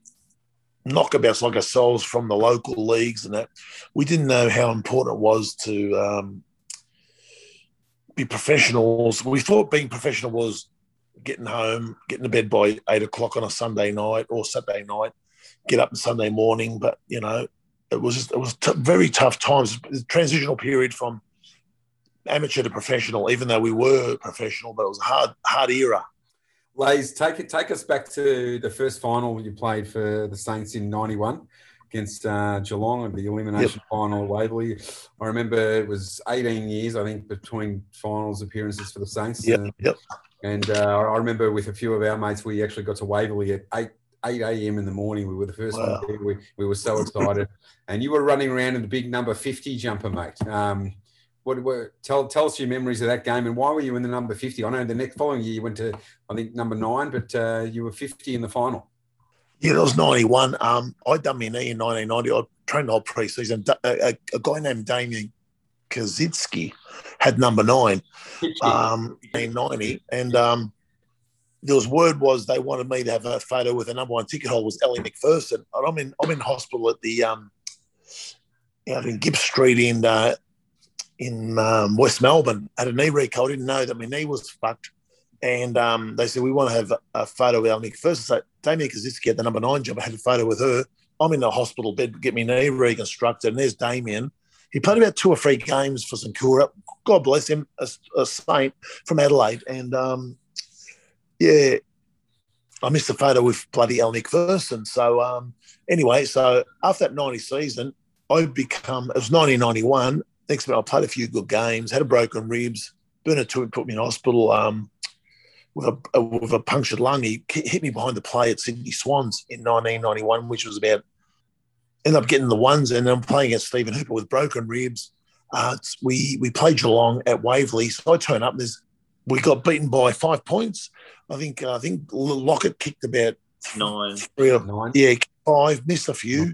knockabouts like ourselves from the local leagues and that, we didn't know how important it was to um, be professionals. We thought being professional was getting home, getting to bed by eight o'clock on a Sunday night or Saturday night, get up on Sunday morning. But you know, it was just, it was t- very tough times. Transitional period from amateur to professional, even though we were professional, but it was a hard hard era. Lays, take it, take us back to the first final you played for the Saints in '91 against uh, Geelong and the elimination yep. final at Waverley. I remember it was 18 years, I think, between finals appearances for the Saints. Yep. And, yep. and uh, I remember with a few of our mates, we actually got to Waverley at 8 8 a.m. in the morning. We were the first wow. one there. We, we were so excited. and you were running around in the big number 50 jumper, mate. Um, what were tell tell us your memories of that game and why were you in the number 50? I know the next following year you went to I think number nine, but uh, you were 50 in the final. Yeah, that was 91. Um, I done my knee in 1990. I trained the whole preseason. A, a, a guy named Damien Kazitsky had number nine um, in 90. And um, there was word was they wanted me to have a photo with the number one ticket holder was Ellie Macpherson. And I'm in I'm in hospital at the um, know, in Gibbs Street in uh, in um, West Melbourne. I had a knee recall. I didn't know that my knee was fucked. And um, they said, we want to have a photo with Ellie Macpherson. So Damien Kazitsky had the number nine job. I had a photo with her. I'm in the hospital bed get my knee reconstructed. And there's Damien. He played about two or three games for St Kilda. God bless him, a, a saint from Adelaide. And um, yeah, I missed the photo with bloody Al Macpherson. So um, anyway, so after that 90 season, I become, it was 1991. Next minute, I played a few good games, had a broken ribs. Bernard Toohey put me in hospital um, with, a, with a punctured lung. He hit me behind the play at Sydney Swans in 1991, which was about, ended up getting the ones. And I'm playing against Stephen Hooper with broken ribs. Uh, we we played Geelong at Waverley. So I turn up and there's we got beaten by five points. I think I think Lockett kicked about nine, three or nine. Yeah, five, missed a few.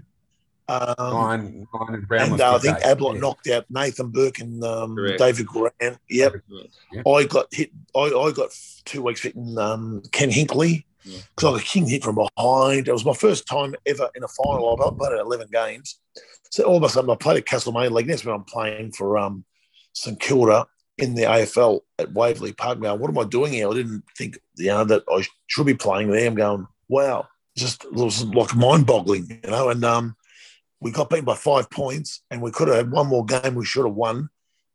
Um, nine, nine and Brown and uh, I think Ablett yeah. knocked out Nathan Burke and um, David Grant. Yep. yep. I got hit. I, I got two weeks hitting um, Ken Hinkley because yeah. I got a king hit from behind. It was my first time ever in a final. I played at 11 games. So all of a sudden, I played at Castlemaine League. That's when I'm playing for um, St Kilda in the AFL at Waverley Park. Now, what am I doing here? I didn't think you know that I should be playing there. I'm going, wow, just it was like mind boggling, you know. And um, we got beaten by five points, and we could have had one more game. We should have won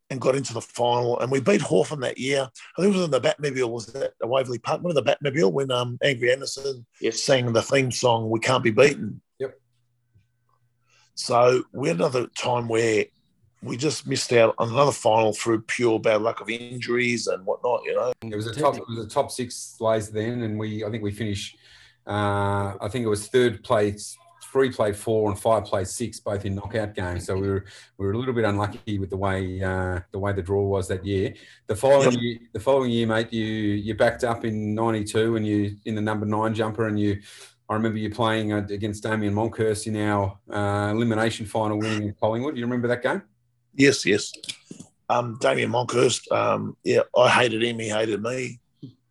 and got into the final. And we beat Hawthorn that year. I think it was in the Batmobile. Was that the Waverley Park? One of the Batmobile when um, Angry Anderson yes. sang the theme song "We Can't Be Beaten." Yep. So we had another time where we just missed out on another final through pure bad luck of injuries and whatnot. You know, it was a top. It was a top six plays then, and we I think we finished. Uh, I think it was third place. Three played four and five played six, both in knockout games. So we were we were a little bit unlucky with the way uh, the way the draw was that year. The following year, the following year, mate, you you backed up in '92 and you in the number nine jumper, and you I remember you playing against Damien Monkhorst in our uh, elimination final, winning in Collingwood. You remember that game? Yes, yes. Um, Damien Monkhorst, um, yeah, I hated him. He hated me.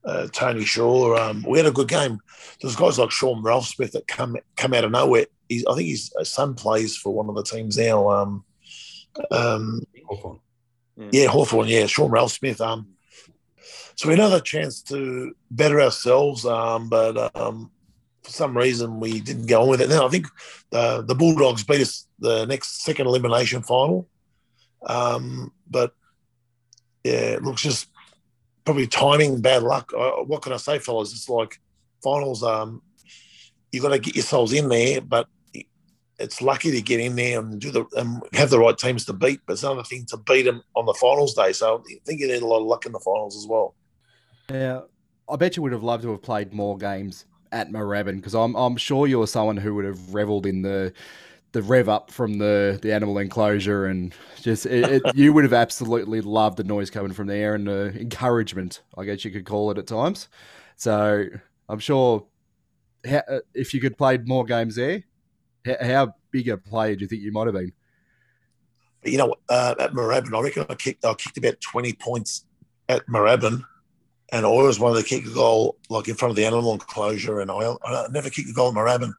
Uh, Tony Shaw. Um, we had a good game. There's guys like Sean Ralphsmith that come come out of nowhere. He's, I think his son plays for one of the teams now. Um, um, Hawthorn. Yeah. yeah, Hawthorn. Yeah, Sean Ralphsmith. Um, so we had another chance to better ourselves, um, but um, for some reason we didn't go on with it. Now I think the the Bulldogs beat us the next second elimination final. Um, but yeah, it looks just probably timing, bad luck. What can I say, fellas? It's like finals. Um, you got to get yourselves in there, but it's lucky to get in there and do the and have the right teams to beat. But it's another thing to beat them on the finals day. So I think you need a lot of luck in the finals as well. Yeah, I bet you would have loved to have played more games at Moorabbin because I'm I'm sure you're someone who would have revelled in the the rev up from the the animal enclosure and just it, it, you would have absolutely loved the noise coming from there and the encouragement i guess you could call it at times. So i'm sure uh, if you could played more games there how, how, big a player do you think you might have been? You know uh, at Moorabbin, i reckon i kicked i kicked about 20 points at Moorabbin and I always wanted to kick a goal like in front of the animal enclosure and I, I never kicked a goal at Moorabbin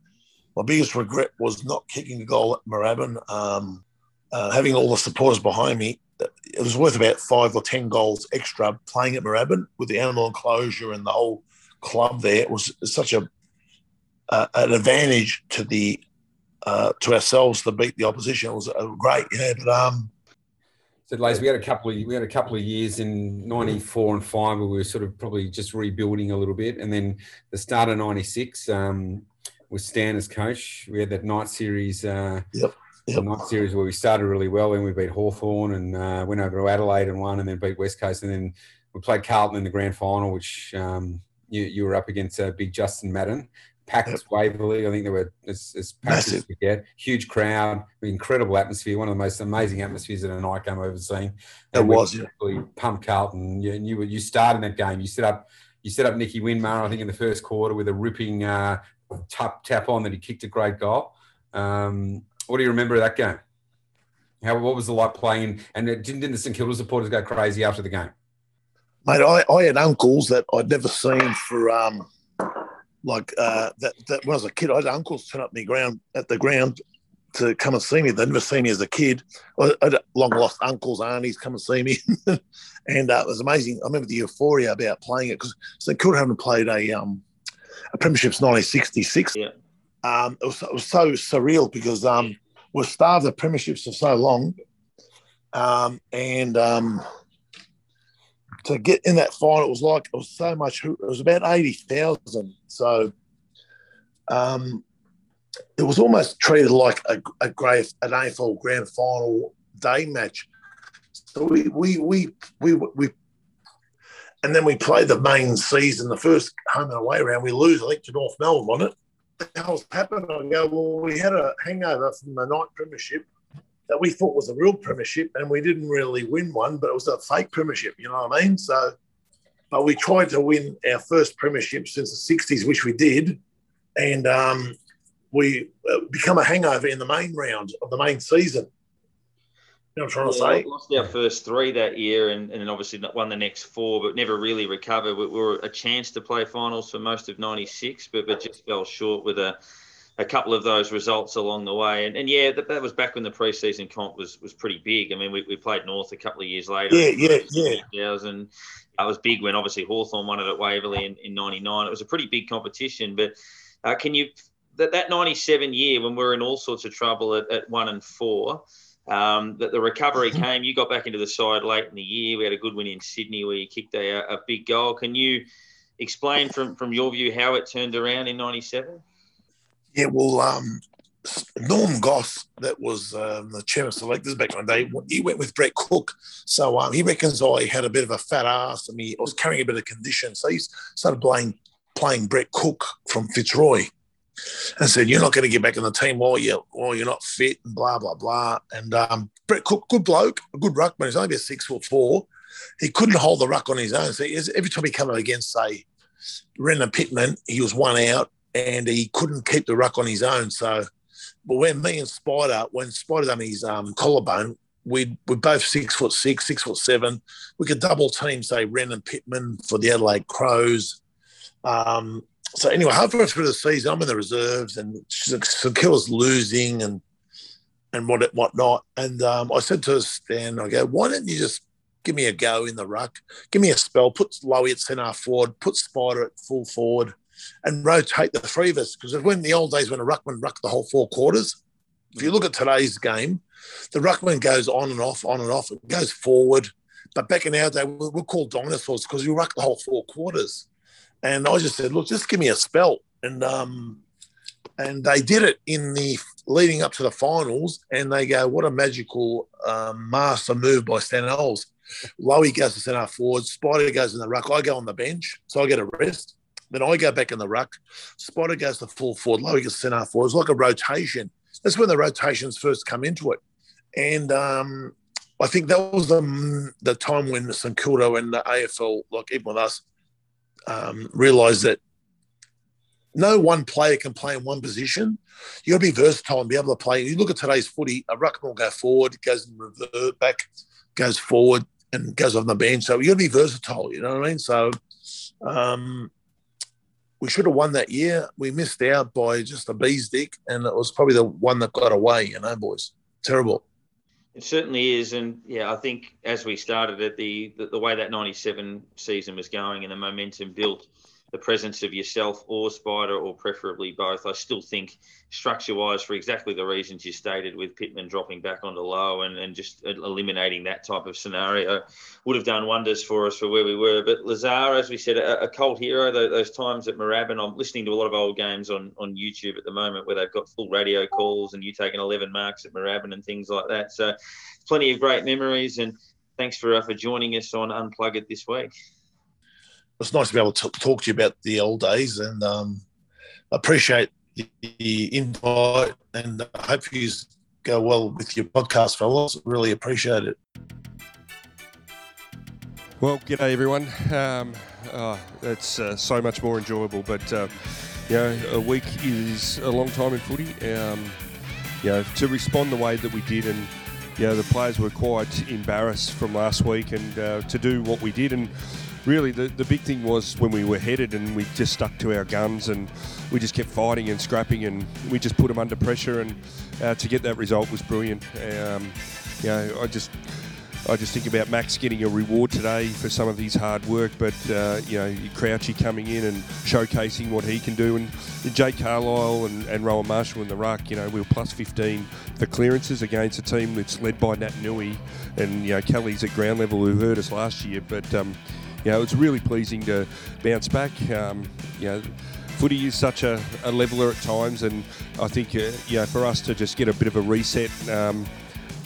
my biggest regret was not kicking a goal at Moorabbin. Um, uh, having all the supporters behind me, it was worth about five or ten goals extra playing at Moorabbin with the animal enclosure and the whole club there. It was such a uh, an advantage to the uh, to ourselves to beat the opposition. It was uh, great, yeah. But um, so, Lays, we had a couple of we had a couple of years in '94 and five where we were sort of probably just rebuilding a little bit, and then the start of '96 um, with Stan as coach, we had that night series. Uh, yep. Yep. night series where we started really well, then we beat Hawthorn and uh, went over to Adelaide and won, and then beat West Coast, and then we played Carlton in the grand final, which um, you, you were up against uh, big Justin Madden packed yep. Waverley. I think there were as, as packed as we get. Huge crowd, incredible atmosphere. One of the most amazing atmospheres that a night game I've ever seen. It was yeah. really pumped Carlton. You, you you started that game. You set up you set up Nicky Winmar, I think, in the first quarter with a ripping uh, tap tap on that he kicked a great goal. Um, what do you remember of that game? How what was the like playing? And didn't, didn't the St Kilda supporters go crazy after the game? Mate, I, I had uncles that I'd never seen for um, like uh, that, that when I was a kid, I had uncles turn up the ground at the ground to come and see me. They'd never seen me as a kid. I had long lost uncles, aunties come and see me, [laughs] and uh, it was amazing. I remember the euphoria about playing it because St Kilda haven't played a um, a premiership since 1966. Yeah. Um, it was it was so surreal because um, we're starved of premierships for so long, um, and um, to get in that final, it was like it was so much. It was about eighty thousand. So um, it was almost treated like a, a great an AFL Grand Final day match. So we we we we we, and then we play the main season, the first home and away round. We lose, I think, to North Melbourne on it. What the hell's happened? I go, well, we had a hangover from the night premiership that we thought was a real premiership, and we didn't really win one, but it was a fake premiership. You know what I mean? So, but we tried to win our first premiership since the '60s, which we did, and um, we uh, become a hangover in the main round of the main season. You know what I'm trying yeah, to say? Lost our first three that year, and, and then obviously won the next four, but never really recovered. We were a chance to play finals for most of '96, but but just fell short with a a couple of those results along the way. And, and yeah, that, that was back when the preseason comp was was pretty big. I mean, we, we played North a couple of years later. Yeah, yeah, yeah. And that was big when obviously Hawthorn won it at Waverley in, in 99. It was a pretty big competition. But uh, can you, that, that 97 year when we are in all sorts of trouble at, at one and four, um, that the recovery [laughs] came, you got back into the side late in the year. We had a good win in Sydney where you kicked a, a big goal. Can you explain from, from your view how it turned around in 97? Yeah, well, um, Norm Goss, that was um, the chairman of selectors back in the day, he went with Brett Cook. So um, he reckons I had a bit of a fat ass and he I was carrying a bit of condition. So he started playing, playing Brett Cook from Fitzroy and said, You're not going to get back in the team while you're, while you're not fit and blah, blah, blah. And um, Brett Cook, good bloke, a good ruckman. He's only about six foot four. He couldn't hold the ruck on his own. So every time he came up against, say, Rehn and Pittman, he was one out and he couldn't keep the ruck on his own. So, but when me and Spider, when Spider done his um, collarbone, we we're both six foot six, six foot seven. We could double team, say Rehn and Pittman for the Adelaide Crows. Um, so anyway, halfway through the season, I'm in the reserves, and Kilda's losing, and and what whatnot. And um, I said to Stan, I go, why don't you just give me a go in the ruck, give me a spell, put Loewe at centre forward, put Spider at full forward, and rotate the three of us. Because when the old days when a ruckman rucked the whole four quarters, if you look at today's game, the ruckman goes on and off, on and off, it goes forward. But back in our day, we we're called dinosaurs because we rucked the whole four quarters. And I just said, look, just give me a spell. And um, and they did it in the leading up to the finals. And they go, what a magical um, master move by Stan Alves. Loewe goes to centre forward, Spider goes in the ruck. I go on the bench, so I get a rest. Then I go back in the ruck. Spider goes to full forward. Loewe goes centre forward. It's like a rotation. That's when the rotations first come into it. And um, I think that was the, the time when St Kilda and the AFL, like even with us, um, realised that no one player can play in one position. You got to be versatile and be able to play. You look at today's footy, a ruckman will go forward, goes and revert back, goes forward, and goes on the bench. So you got to be versatile. You know what I mean? So um, we should have won that year. We missed out by just a bee's dick, and it was probably the one that got away. You know, boys, terrible. It certainly is, and yeah, I think as we started it, the the, the way that '97 season was going and the momentum built, the presence of yourself or Spider, or preferably both. I still think structure wise, for exactly the reasons you stated, with Pittman dropping back onto low and, and just eliminating that type of scenario, would have done wonders for us for where we were. But Lazar, as we said, a, a cult hero. Those times at Moorabbin, I'm listening to a lot of old games on, on YouTube at the moment where they've got full radio calls and you taking 11 marks at Moorabbin and things like that. So plenty of great memories. And thanks for, uh, for joining us on Unplug It this week it's nice to be able to talk to you about the old days and um, appreciate the invite and I hope you go well with your podcast, fellas. Really appreciate it. Well, g'day everyone. Um, oh, it's uh, so much more enjoyable, but uh, you know, a week is a long time in footy. Um, you know, to respond the way that we did, and you know, the players were quite embarrassed from last week, and uh, to do what we did, and really the, the big thing was when we were headed and we just stuck to our guns and we just kept fighting and scrapping and we just put them under pressure and uh, to get that result was brilliant. Um, you know, I just I just think about Max getting a reward today for some of his hard work, but uh, you know Crouchy coming in and showcasing what he can do, and Jake Carlisle and, and Rowan Marshall in the ruck. You know we were plus 15 for clearances against a team that's led by Naitanui, and you know Kelly's at ground level who hurt us last year, but. Um, you know, it's really pleasing to bounce back. Um, you know, footy is such a, a, leveler at times, and I think uh, you know for us to just get a bit of a reset, um,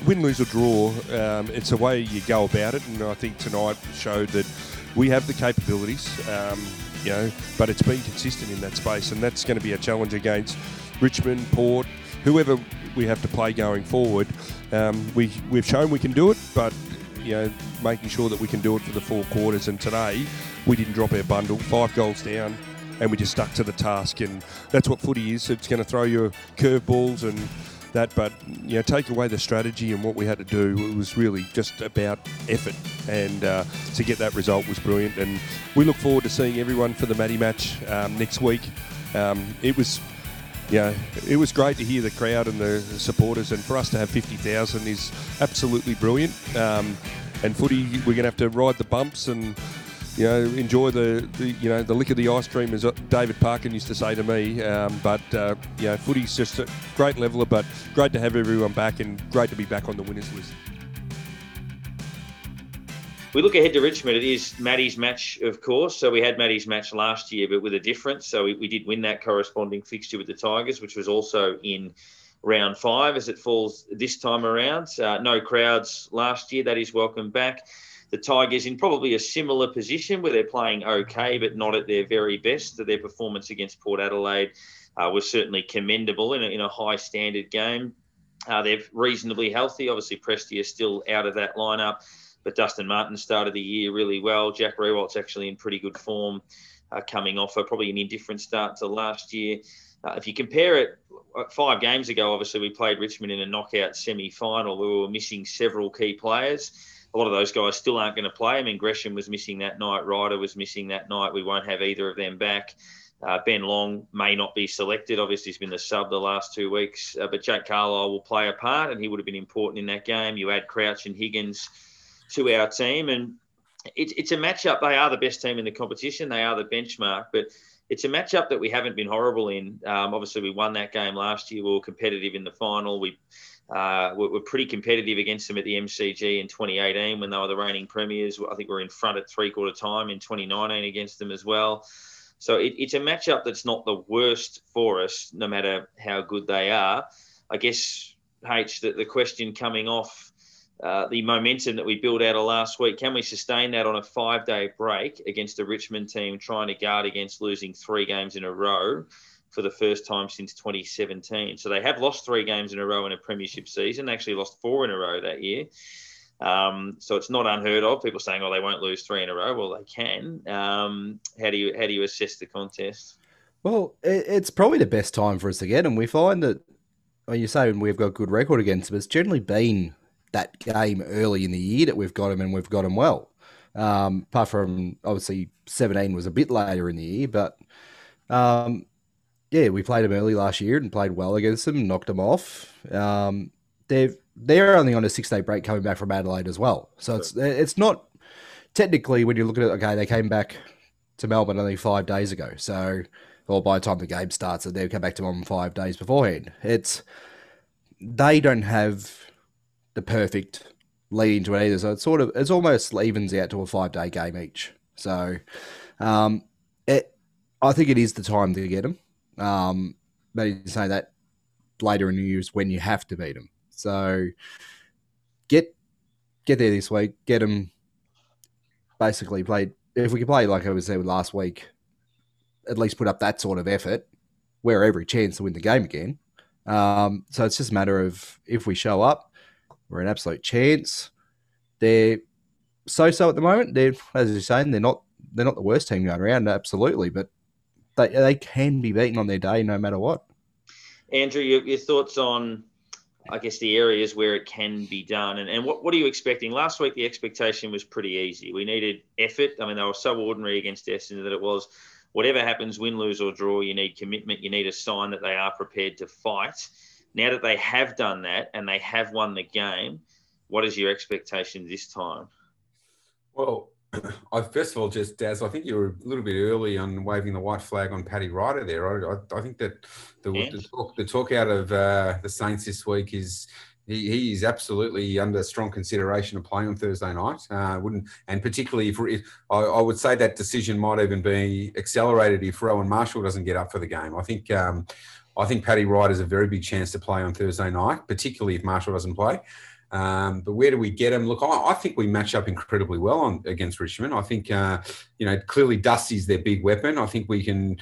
win, lose or draw, um, it's a way you go about it, and I think tonight showed that we have the capabilities. Um, you know, but it's been consistent in that space, and that's going to be a challenge against Richmond, Port, whoever we have to play going forward. Um, we we've shown we can do it, but you know, making sure that we can do it for the four quarters. And today, we didn't drop our bundle, five goals down, and we just stuck to the task. And that's what footy is. It's going to throw you curveballs and that, but you know, take away the strategy and what we had to do. It was really just about effort, and uh, to get that result was brilliant. And we look forward to seeing everyone for the Maddie match um, next week. Um, it was yeah, it was great to hear the crowd and the supporters, and for us to have 50,000 is absolutely brilliant. Um, and footy, we're going to have to ride the bumps and you know enjoy the, the, you know the lick of the ice cream, as David Parkin used to say to me. Um, but uh, you know, footy's just a great leveler, but great to have everyone back and great to be back on the winners list we look ahead to Richmond. It is Maddie's match, of course. So we had Maddie's match last year, but with a difference. So we, we did win that corresponding fixture with the Tigers, which was also in round five as it falls this time around. Uh, no crowds last year. That is welcome back. The Tigers in probably a similar position where they're playing okay, but not at their very best. Their performance against Port Adelaide uh, was certainly commendable in a, in a high standard game. Uh, they're reasonably healthy. Obviously, Prestia is still out of that lineup. But Dustin Martin started the year really well. Jack Riewoldt's actually in pretty good form uh, coming off a probably an indifferent start to last year. Uh, if you compare it, uh, five games ago, obviously we played Richmond in a knockout semi-final we were missing several key players. A lot of those guys still aren't going to play. I mean, Gresham was missing that night. Ryder was missing that night. We won't have either of them back. Uh, ben Long may not be selected. Obviously, he's been the sub the last two weeks. Uh, but Jake Carlisle will play a part, and he would have been important in that game. You add Crouch and Higgins to our team. And it's, it's a matchup. They are the best team in the competition. They are the benchmark, but it's a matchup that we haven't been horrible in. Um, obviously, we won that game last year. We were competitive in the final. We uh, were, pretty competitive against them at the MCG in 2018 when they were the reigning premiers. I think we are in front at three quarter time in 2019 against them as well. So it, it's a matchup that's not the worst for us, no matter how good they are. I guess H that the question coming off uh, the momentum that we built out of last week, can we sustain that on a five day break against a Richmond team trying to guard against losing three games in a row for the first time since 2017? So they have lost three games in a row in a premiership season. They actually lost four in a row that year. Um, so it's not unheard of. People saying, "Oh, they won't lose three in a row." Well, they can. Um, how do you how do you assess the contest? Well, it's probably the best time for us to get them. We find that when you say we've got good record against them, it's generally been that game early in the year that we've got him and we've got him well. Um, apart from obviously 17 was a bit later in the year, but um, yeah, we played them early last year and played well against them, knocked them off. Um, they've they're only on a six day break coming back from Adelaide as well, so it's it's not technically when you look at it. Okay, they came back to Melbourne only five days ago. So, or by the time the game starts, they'll come back to Melbourne five days beforehand. It's they don't have the perfect lead into it either. So it's sort of it's almost evens out to a five day game each. So, um, it I think it is the time to get them. Um, but you say that later in the years when you have to beat them. So get get there this week. Get them basically played. If we can play like I was there last week, at least put up that sort of effort, we're every chance to win the game again. Um, so it's just a matter of if we show up, we're an absolute chance. They're so-so at the moment. They're, as you're saying, they're not they're not the worst team going around, absolutely, but they they can be beaten on their day no matter what. Andrew, your, your thoughts on, I guess, the areas where it can be done, and, and what, what are you expecting? Last week, the expectation was pretty easy. We needed effort. I mean, they were so ordinary against Essendon that it was whatever happens, win, lose, or draw, you need commitment. You need a sign that they are prepared to fight. Now that they have done that and they have won the game, what is your expectation this time? Well, [clears throat] I first of all, just Daz, I think you were a little bit early on waving the white flag on Paddy Ryder there. I, I, I think that the, the, talk, the talk out of uh, the Saints this week is he, he, is absolutely under strong consideration of playing on Thursday night. Uh, wouldn't and particularly if, if I, I, would say that decision might even be accelerated if Rowan Marshall doesn't get up for the game. I think um, I think Paddy Ryder is a very big chance to play on Thursday night, particularly if Marshall doesn't play. Um, but where do we get him? Look, I, I, think we match up incredibly well on against Richmond. I think, uh, you know, clearly Dusty's their big weapon. I think we can,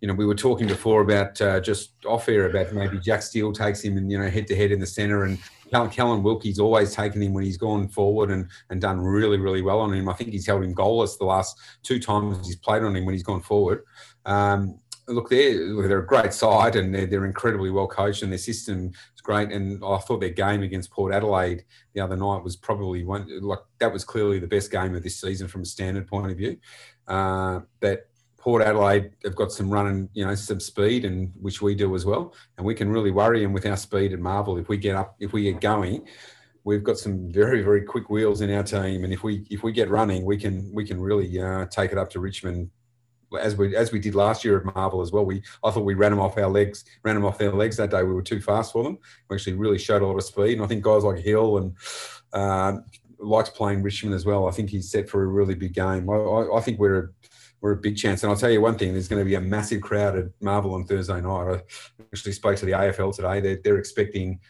you know, we were talking before about uh, just off air about maybe Jack Steele takes him and, you know, head to head in the centre and Callum Wilkie's always taken him when he's gone forward and, and done really, really well on him. I think he's held him goalless the last two times he's played on him when he's gone forward. Um, look, they're, they're a great side and they're, they're incredibly well coached and their system is great. And I thought their game against Port Adelaide the other night was probably one, like that was clearly the best game of this season from a standard point of view. Uh, that Port Adelaide have got some running, you know, some speed, and which we do as well. And we can really worry them with our speed and Marvel if we get up, if we get going. We've got some very, very quick wheels in our team, and if we if we get running, we can we can really uh, take it up to Richmond as we as we did last year at Marvel as well. We I thought we ran them off our legs, ran them off their legs that day. We were too fast for them. We actually really showed a lot of speed, and I think guys like Hill and uh, likes playing Richmond as well. I think he's set for a really big game. I, I, I think we're a, we're a big chance. And I'll tell you one thing: there's going to be a massive crowd at Marvel on Thursday night. I actually spoke to the AFL today. They're, they're expecting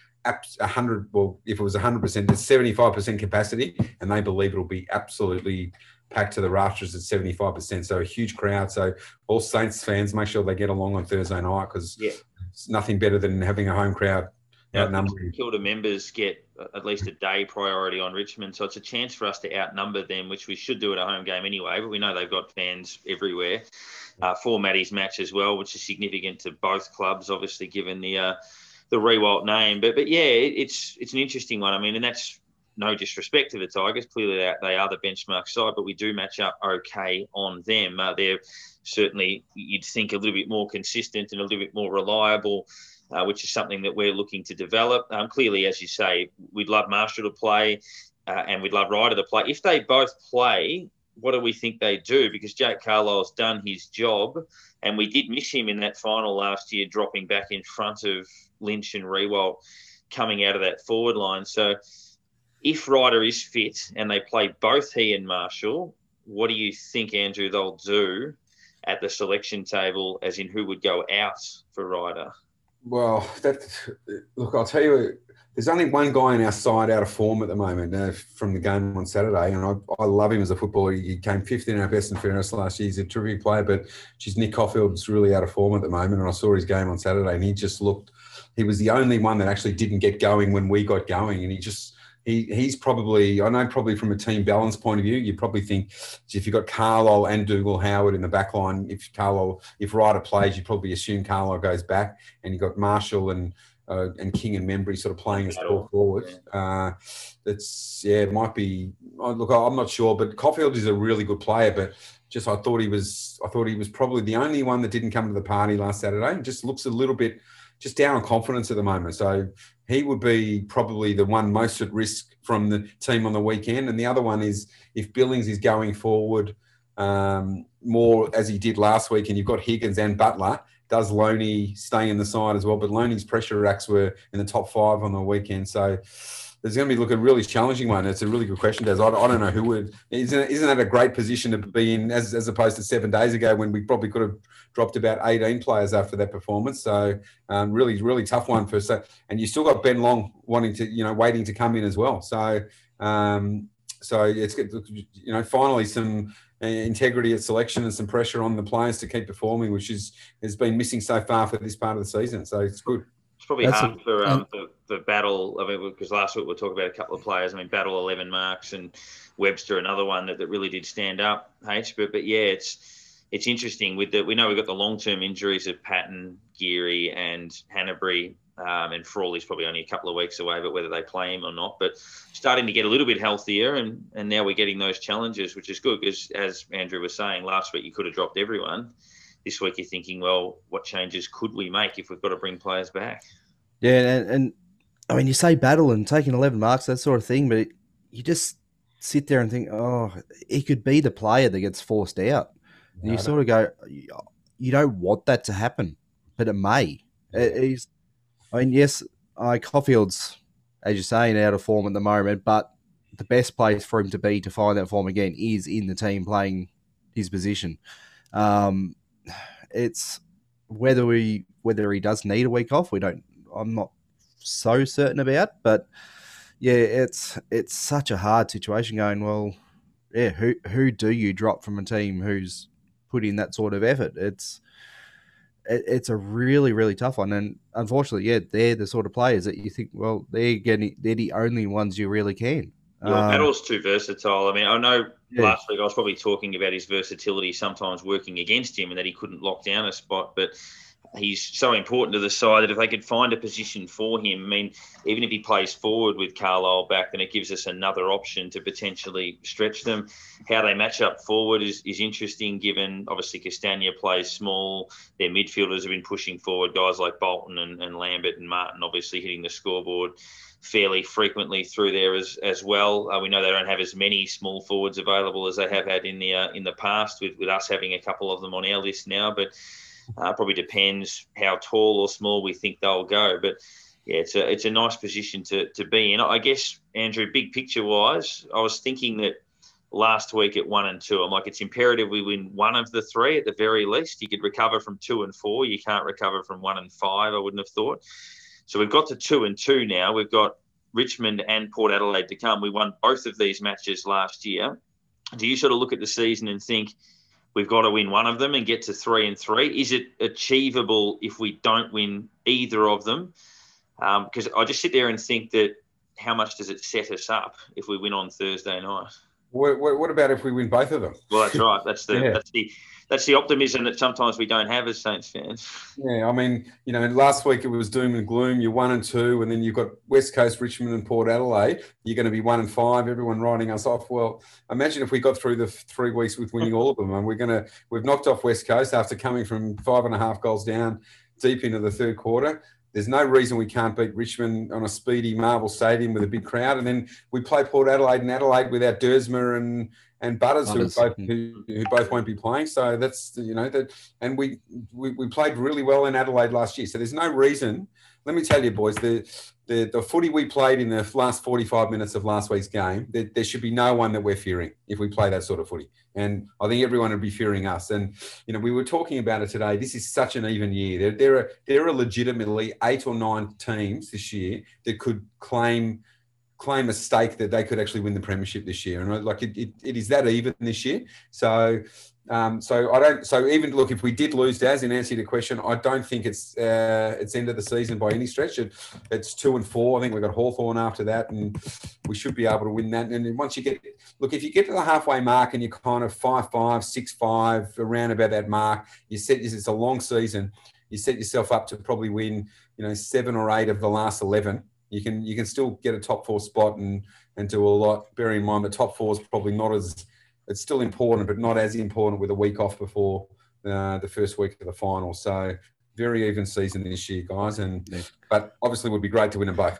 hundred. Well, if it was hundred percent, there's seventy-five percent capacity, and they believe it'll be absolutely packed to the rafters at 75%. So a huge crowd. So all Saints fans, make sure they get along on Thursday night because yeah. it's nothing better than having a home crowd. Now, Kilda members get at least a day priority on Richmond, so it's a chance for us to outnumber them, which we should do at a home game anyway. But we know they've got fans everywhere uh, for Maddie's match as well, which is significant to both clubs, obviously given the uh, the Riewoldt name. But but yeah, it's it's an interesting one. I mean, and that's no disrespect to the Tigers. Clearly, they are the benchmark side, but we do match up okay on them. Uh, they're certainly, you'd think, a little bit more consistent and a little bit more reliable, uh, which is something that we're looking to develop. Um, clearly, as you say, we'd love Marshall to play uh, and we'd love Ryder to play. If they both play, what do we think they do? Because Jake Carlisle's done his job, and we did miss him in that final last year, dropping back in front of Lynch and Riewoldt coming out of that forward line. So, if Ryder is fit and they play both he and Marshall, what do you think, Andrew, they'll do at the selection table, as in who would go out for Ryder? Well, that look, I'll tell you, there's only one guy in our side out of form at the moment uh, from the game on Saturday, and I, I love him as a footballer. He came fifth in our best and fairness last year. He's a terrific player, but she's Nick Coffield's really out of form at the moment, and I saw his game on Saturday, and he just looked. He was the only one that actually didn't get going when we got going, and he just he he's probably I know probably from a team balance point of view, you probably think if you've got Carlisle and Dougal Howard in the back line, if Carlisle if Ryder plays, you probably assume Carlisle goes back, and you've got Marshall and uh, and King and Membrey sort of playing as core forward. Uh, that's yeah, it might be. Look, I'm not sure, but Coffield is a really good player, but just I thought he was I thought he was probably the only one that didn't come to the party last Saturday. And just looks a little bit just down on confidence at the moment. So he would be probably the one most at risk from the team on the weekend. And the other one is if Billings is going forward, um, more as he did last week, and you've got Higgins and Butler. Does Lonie stay in the side as well? But Lonie's pressure racks were in the top five on the weekend, so there's going to be look a really challenging one. It's a really good question, Des. I, I don't know who would. Isn't, isn't that a great position to be in as, as opposed to seven days ago when we probably could have dropped about 18 players after that performance. So um, really, really tough one for so. And you still got Ben Long wanting to, you know, waiting to come in as well. So um, so it's good. You know, finally some uh, integrity at selection and some pressure on the players to keep performing, which is has been missing so far for this part of the season. So it's good. It's probably That's hard a, for um, the, the battle. I mean, because last week we talked about a couple of players. I mean, battle eleven marks and Webster, another one that, that really did stand up. H, but but yeah, it's it's interesting with the we know we've got the long term injuries of Patton, Geary, and Hannebery. Um, and Frawley's probably only a couple of weeks away, but whether they play him or not, but starting to get a little bit healthier, and and now we're getting those challenges, which is good because as Andrew was saying last week, you could have dropped everyone this week you're thinking, well, what changes could we make if we've got to bring players back? Yeah, and, and I mean, you say battle and taking 11 marks, that sort of thing, but it, you just sit there and think, oh, he could be the player that gets forced out. And you sort of go, you don't want that to happen, but it may. It, I mean, yes, uh, Coffield's, as you're saying, out of form at the moment, but the best place for him to be to find that form again is in the team playing his position. Um, it's whether we whether he does need a week off, we don't. I'm not so certain about, but yeah, it's it's such a hard situation. Going well, yeah. Who who do you drop from a team who's put in that sort of effort? It's it, it's a really really tough one, and unfortunately, yeah, they're the sort of players that you think, well, they're getting they're the only ones you really can. Your um, Battle's too versatile. I mean, I know yeah. last week I was probably talking about his versatility sometimes working against him and that he couldn't lock down a spot, but he's so important to the side that if they could find a position for him, I mean, even if he plays forward with Carlisle back, then it gives us another option to potentially stretch them. How they match up forward is, is interesting, given obviously Castagna plays small. Their midfielders have been pushing forward, guys like Bolton and, and Lambert and Martin, obviously hitting the scoreboard fairly frequently through there as as well. Uh, we know they don't have as many small forwards available as they have had in the uh, in the past, with with us having a couple of them on our list now. But uh, probably depends how tall or small we think they'll go. But yeah, it's a it's a nice position to to be in. I guess Andrew, big picture wise, I was thinking that last week at one and two. I'm like, it's imperative we win one of the three at the very least. You could recover from two and four. You can't recover from one and five. I wouldn't have thought. So we've got to two and two now. We've got Richmond and Port Adelaide to come. We won both of these matches last year. Do you sort of look at the season and think we've got to win one of them and get to three and three? Is it achievable if we don't win either of them? Because um, I just sit there and think that how much does it set us up if we win on Thursday night? What, what, about if we win both of them? Well, that's right. That's the [laughs] yeah. that's the that's the optimism that sometimes we don't have as Saints fans. Yeah, I mean, you know, last week it was doom and gloom. You're one and two, and then you've got West Coast, Richmond, and Port Adelaide. You're going to be one and five. Everyone writing us off. Well, imagine if we got through the three weeks with winning all of them, and we're going to we've knocked off West Coast after coming from five and a half goals down deep into the third quarter. There's no reason we can't beat Richmond on a speedy Marvel Stadium with a big crowd, and then we play Port Adelaide and Adelaide without Duursma and and Butters, Butters. Who, both, who, who, both won't be playing. So that's you know that, and we, we we played really well in Adelaide last year. So there's no reason. Let me tell you, boys, the the, the footy we played in the last 45 minutes of last week's game, there, there should be no one that we're fearing if we play that sort of footy. And I think everyone would be fearing us. And you know, we were talking about it today. This is such an even year. There, there are there are legitimately eight or nine teams this year that could claim claim a stake that they could actually win the premiership this year. And like it, it, it is that even this year. So um, so I don't. So even look, if we did lose Daz, in answer to the question, I don't think it's uh, it's end of the season by any stretch. It, it's two and four. I think we've got Hawthorn after that, and we should be able to win that. And once you get look, if you get to the halfway mark and you're kind of five five, six five, around about that mark, you set it's a long season. You set yourself up to probably win, you know, seven or eight of the last eleven you can you can still get a top four spot and and do a lot. Bearing in mind the top four is probably not as it's still important, but not as important with a week off before uh, the first week of the final. So very even season this year, guys. And but obviously, it would be great to win them both.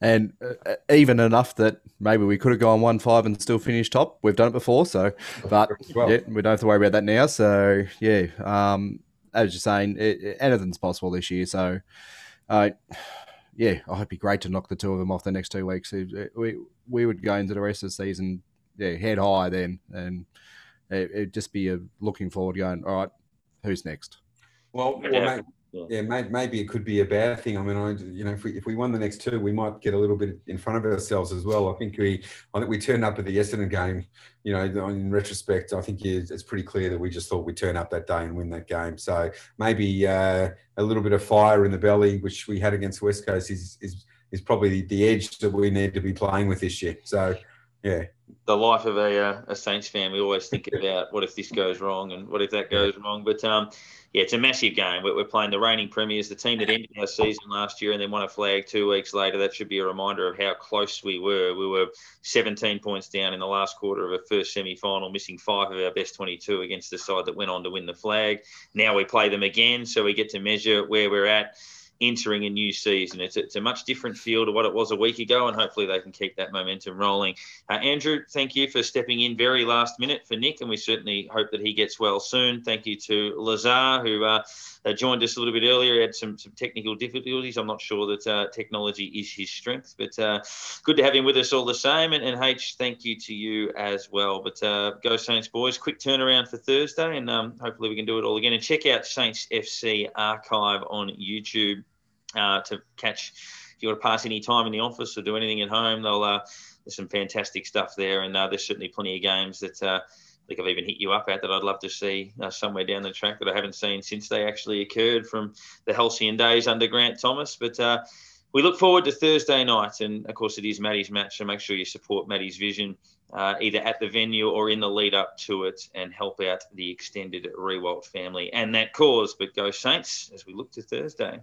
and uh, even enough that maybe we could have gone one five and still finished top. We've done it before, so but well. yeah, we don't have to worry about that now. So yeah, um, as you're saying, it, it, anything's possible this year. So, uh, yeah, I hope it'd be great to knock the two of them off the next two weeks. We we would go into the rest of the season, yeah, head high then, and it, would just be a looking forward, going, all right, who's next? Well, well mate, yeah, maybe it could be a bad thing. I mean, I, you know, if we if we won the next two, we might get a little bit in front of ourselves as well. I think we, I think we turned up at the Essendon game. You know, in retrospect, I think it's pretty clear that we just thought we'd turn up that day and win that game. So maybe uh, a little bit of fire in the belly, which we had against West Coast, is is is probably the edge that we need to be playing with this year. So, yeah the life of a, uh, a Saints fan, we always think about what if this goes wrong and what if that goes wrong. But um, yeah, it's a massive game. We're, we're playing the reigning premiers, the team that ended our season last year and then won a flag two weeks later. That should be a reminder of how close we were. We were 17 points down in the last quarter of a first semi final, missing five of our best 22 against the side that went on to win the flag. Now we play them again, so we get to measure where we're at entering a new season. It's, it's a much different feel to what it was a week ago, and hopefully they can keep that momentum rolling. Uh, Andrew, thank you for stepping in very last minute for Nick, and we certainly hope that he gets well soon. Thank you to Lazar, who uh, uh, joined us a little bit earlier. He had some, some technical difficulties. I'm not sure that uh, technology is his strength, but uh, good to have him with us all the same. And, and H, thank you to you as well. But uh, go Saints, boys. Quick turnaround for Thursday, and um, hopefully we can do it all again. And check out Saints FC archive on YouTube uh, to catch. If you want to pass any time in the office or do anything at home, they'll uh, there's some fantastic stuff there, and there's certainly plenty of games that. Think I've even hit you up at that I'd love to see uh, somewhere down the track that I haven't seen since they actually occurred from the halcyon days under Grant Thomas. But uh, we look forward to Thursday night, and of course it is Maddie's match, so make sure you support Maddie's vision uh, either at the venue or in the lead up to it and help out the extended Riewoldt family and that cause. But go Saints as we look to Thursday.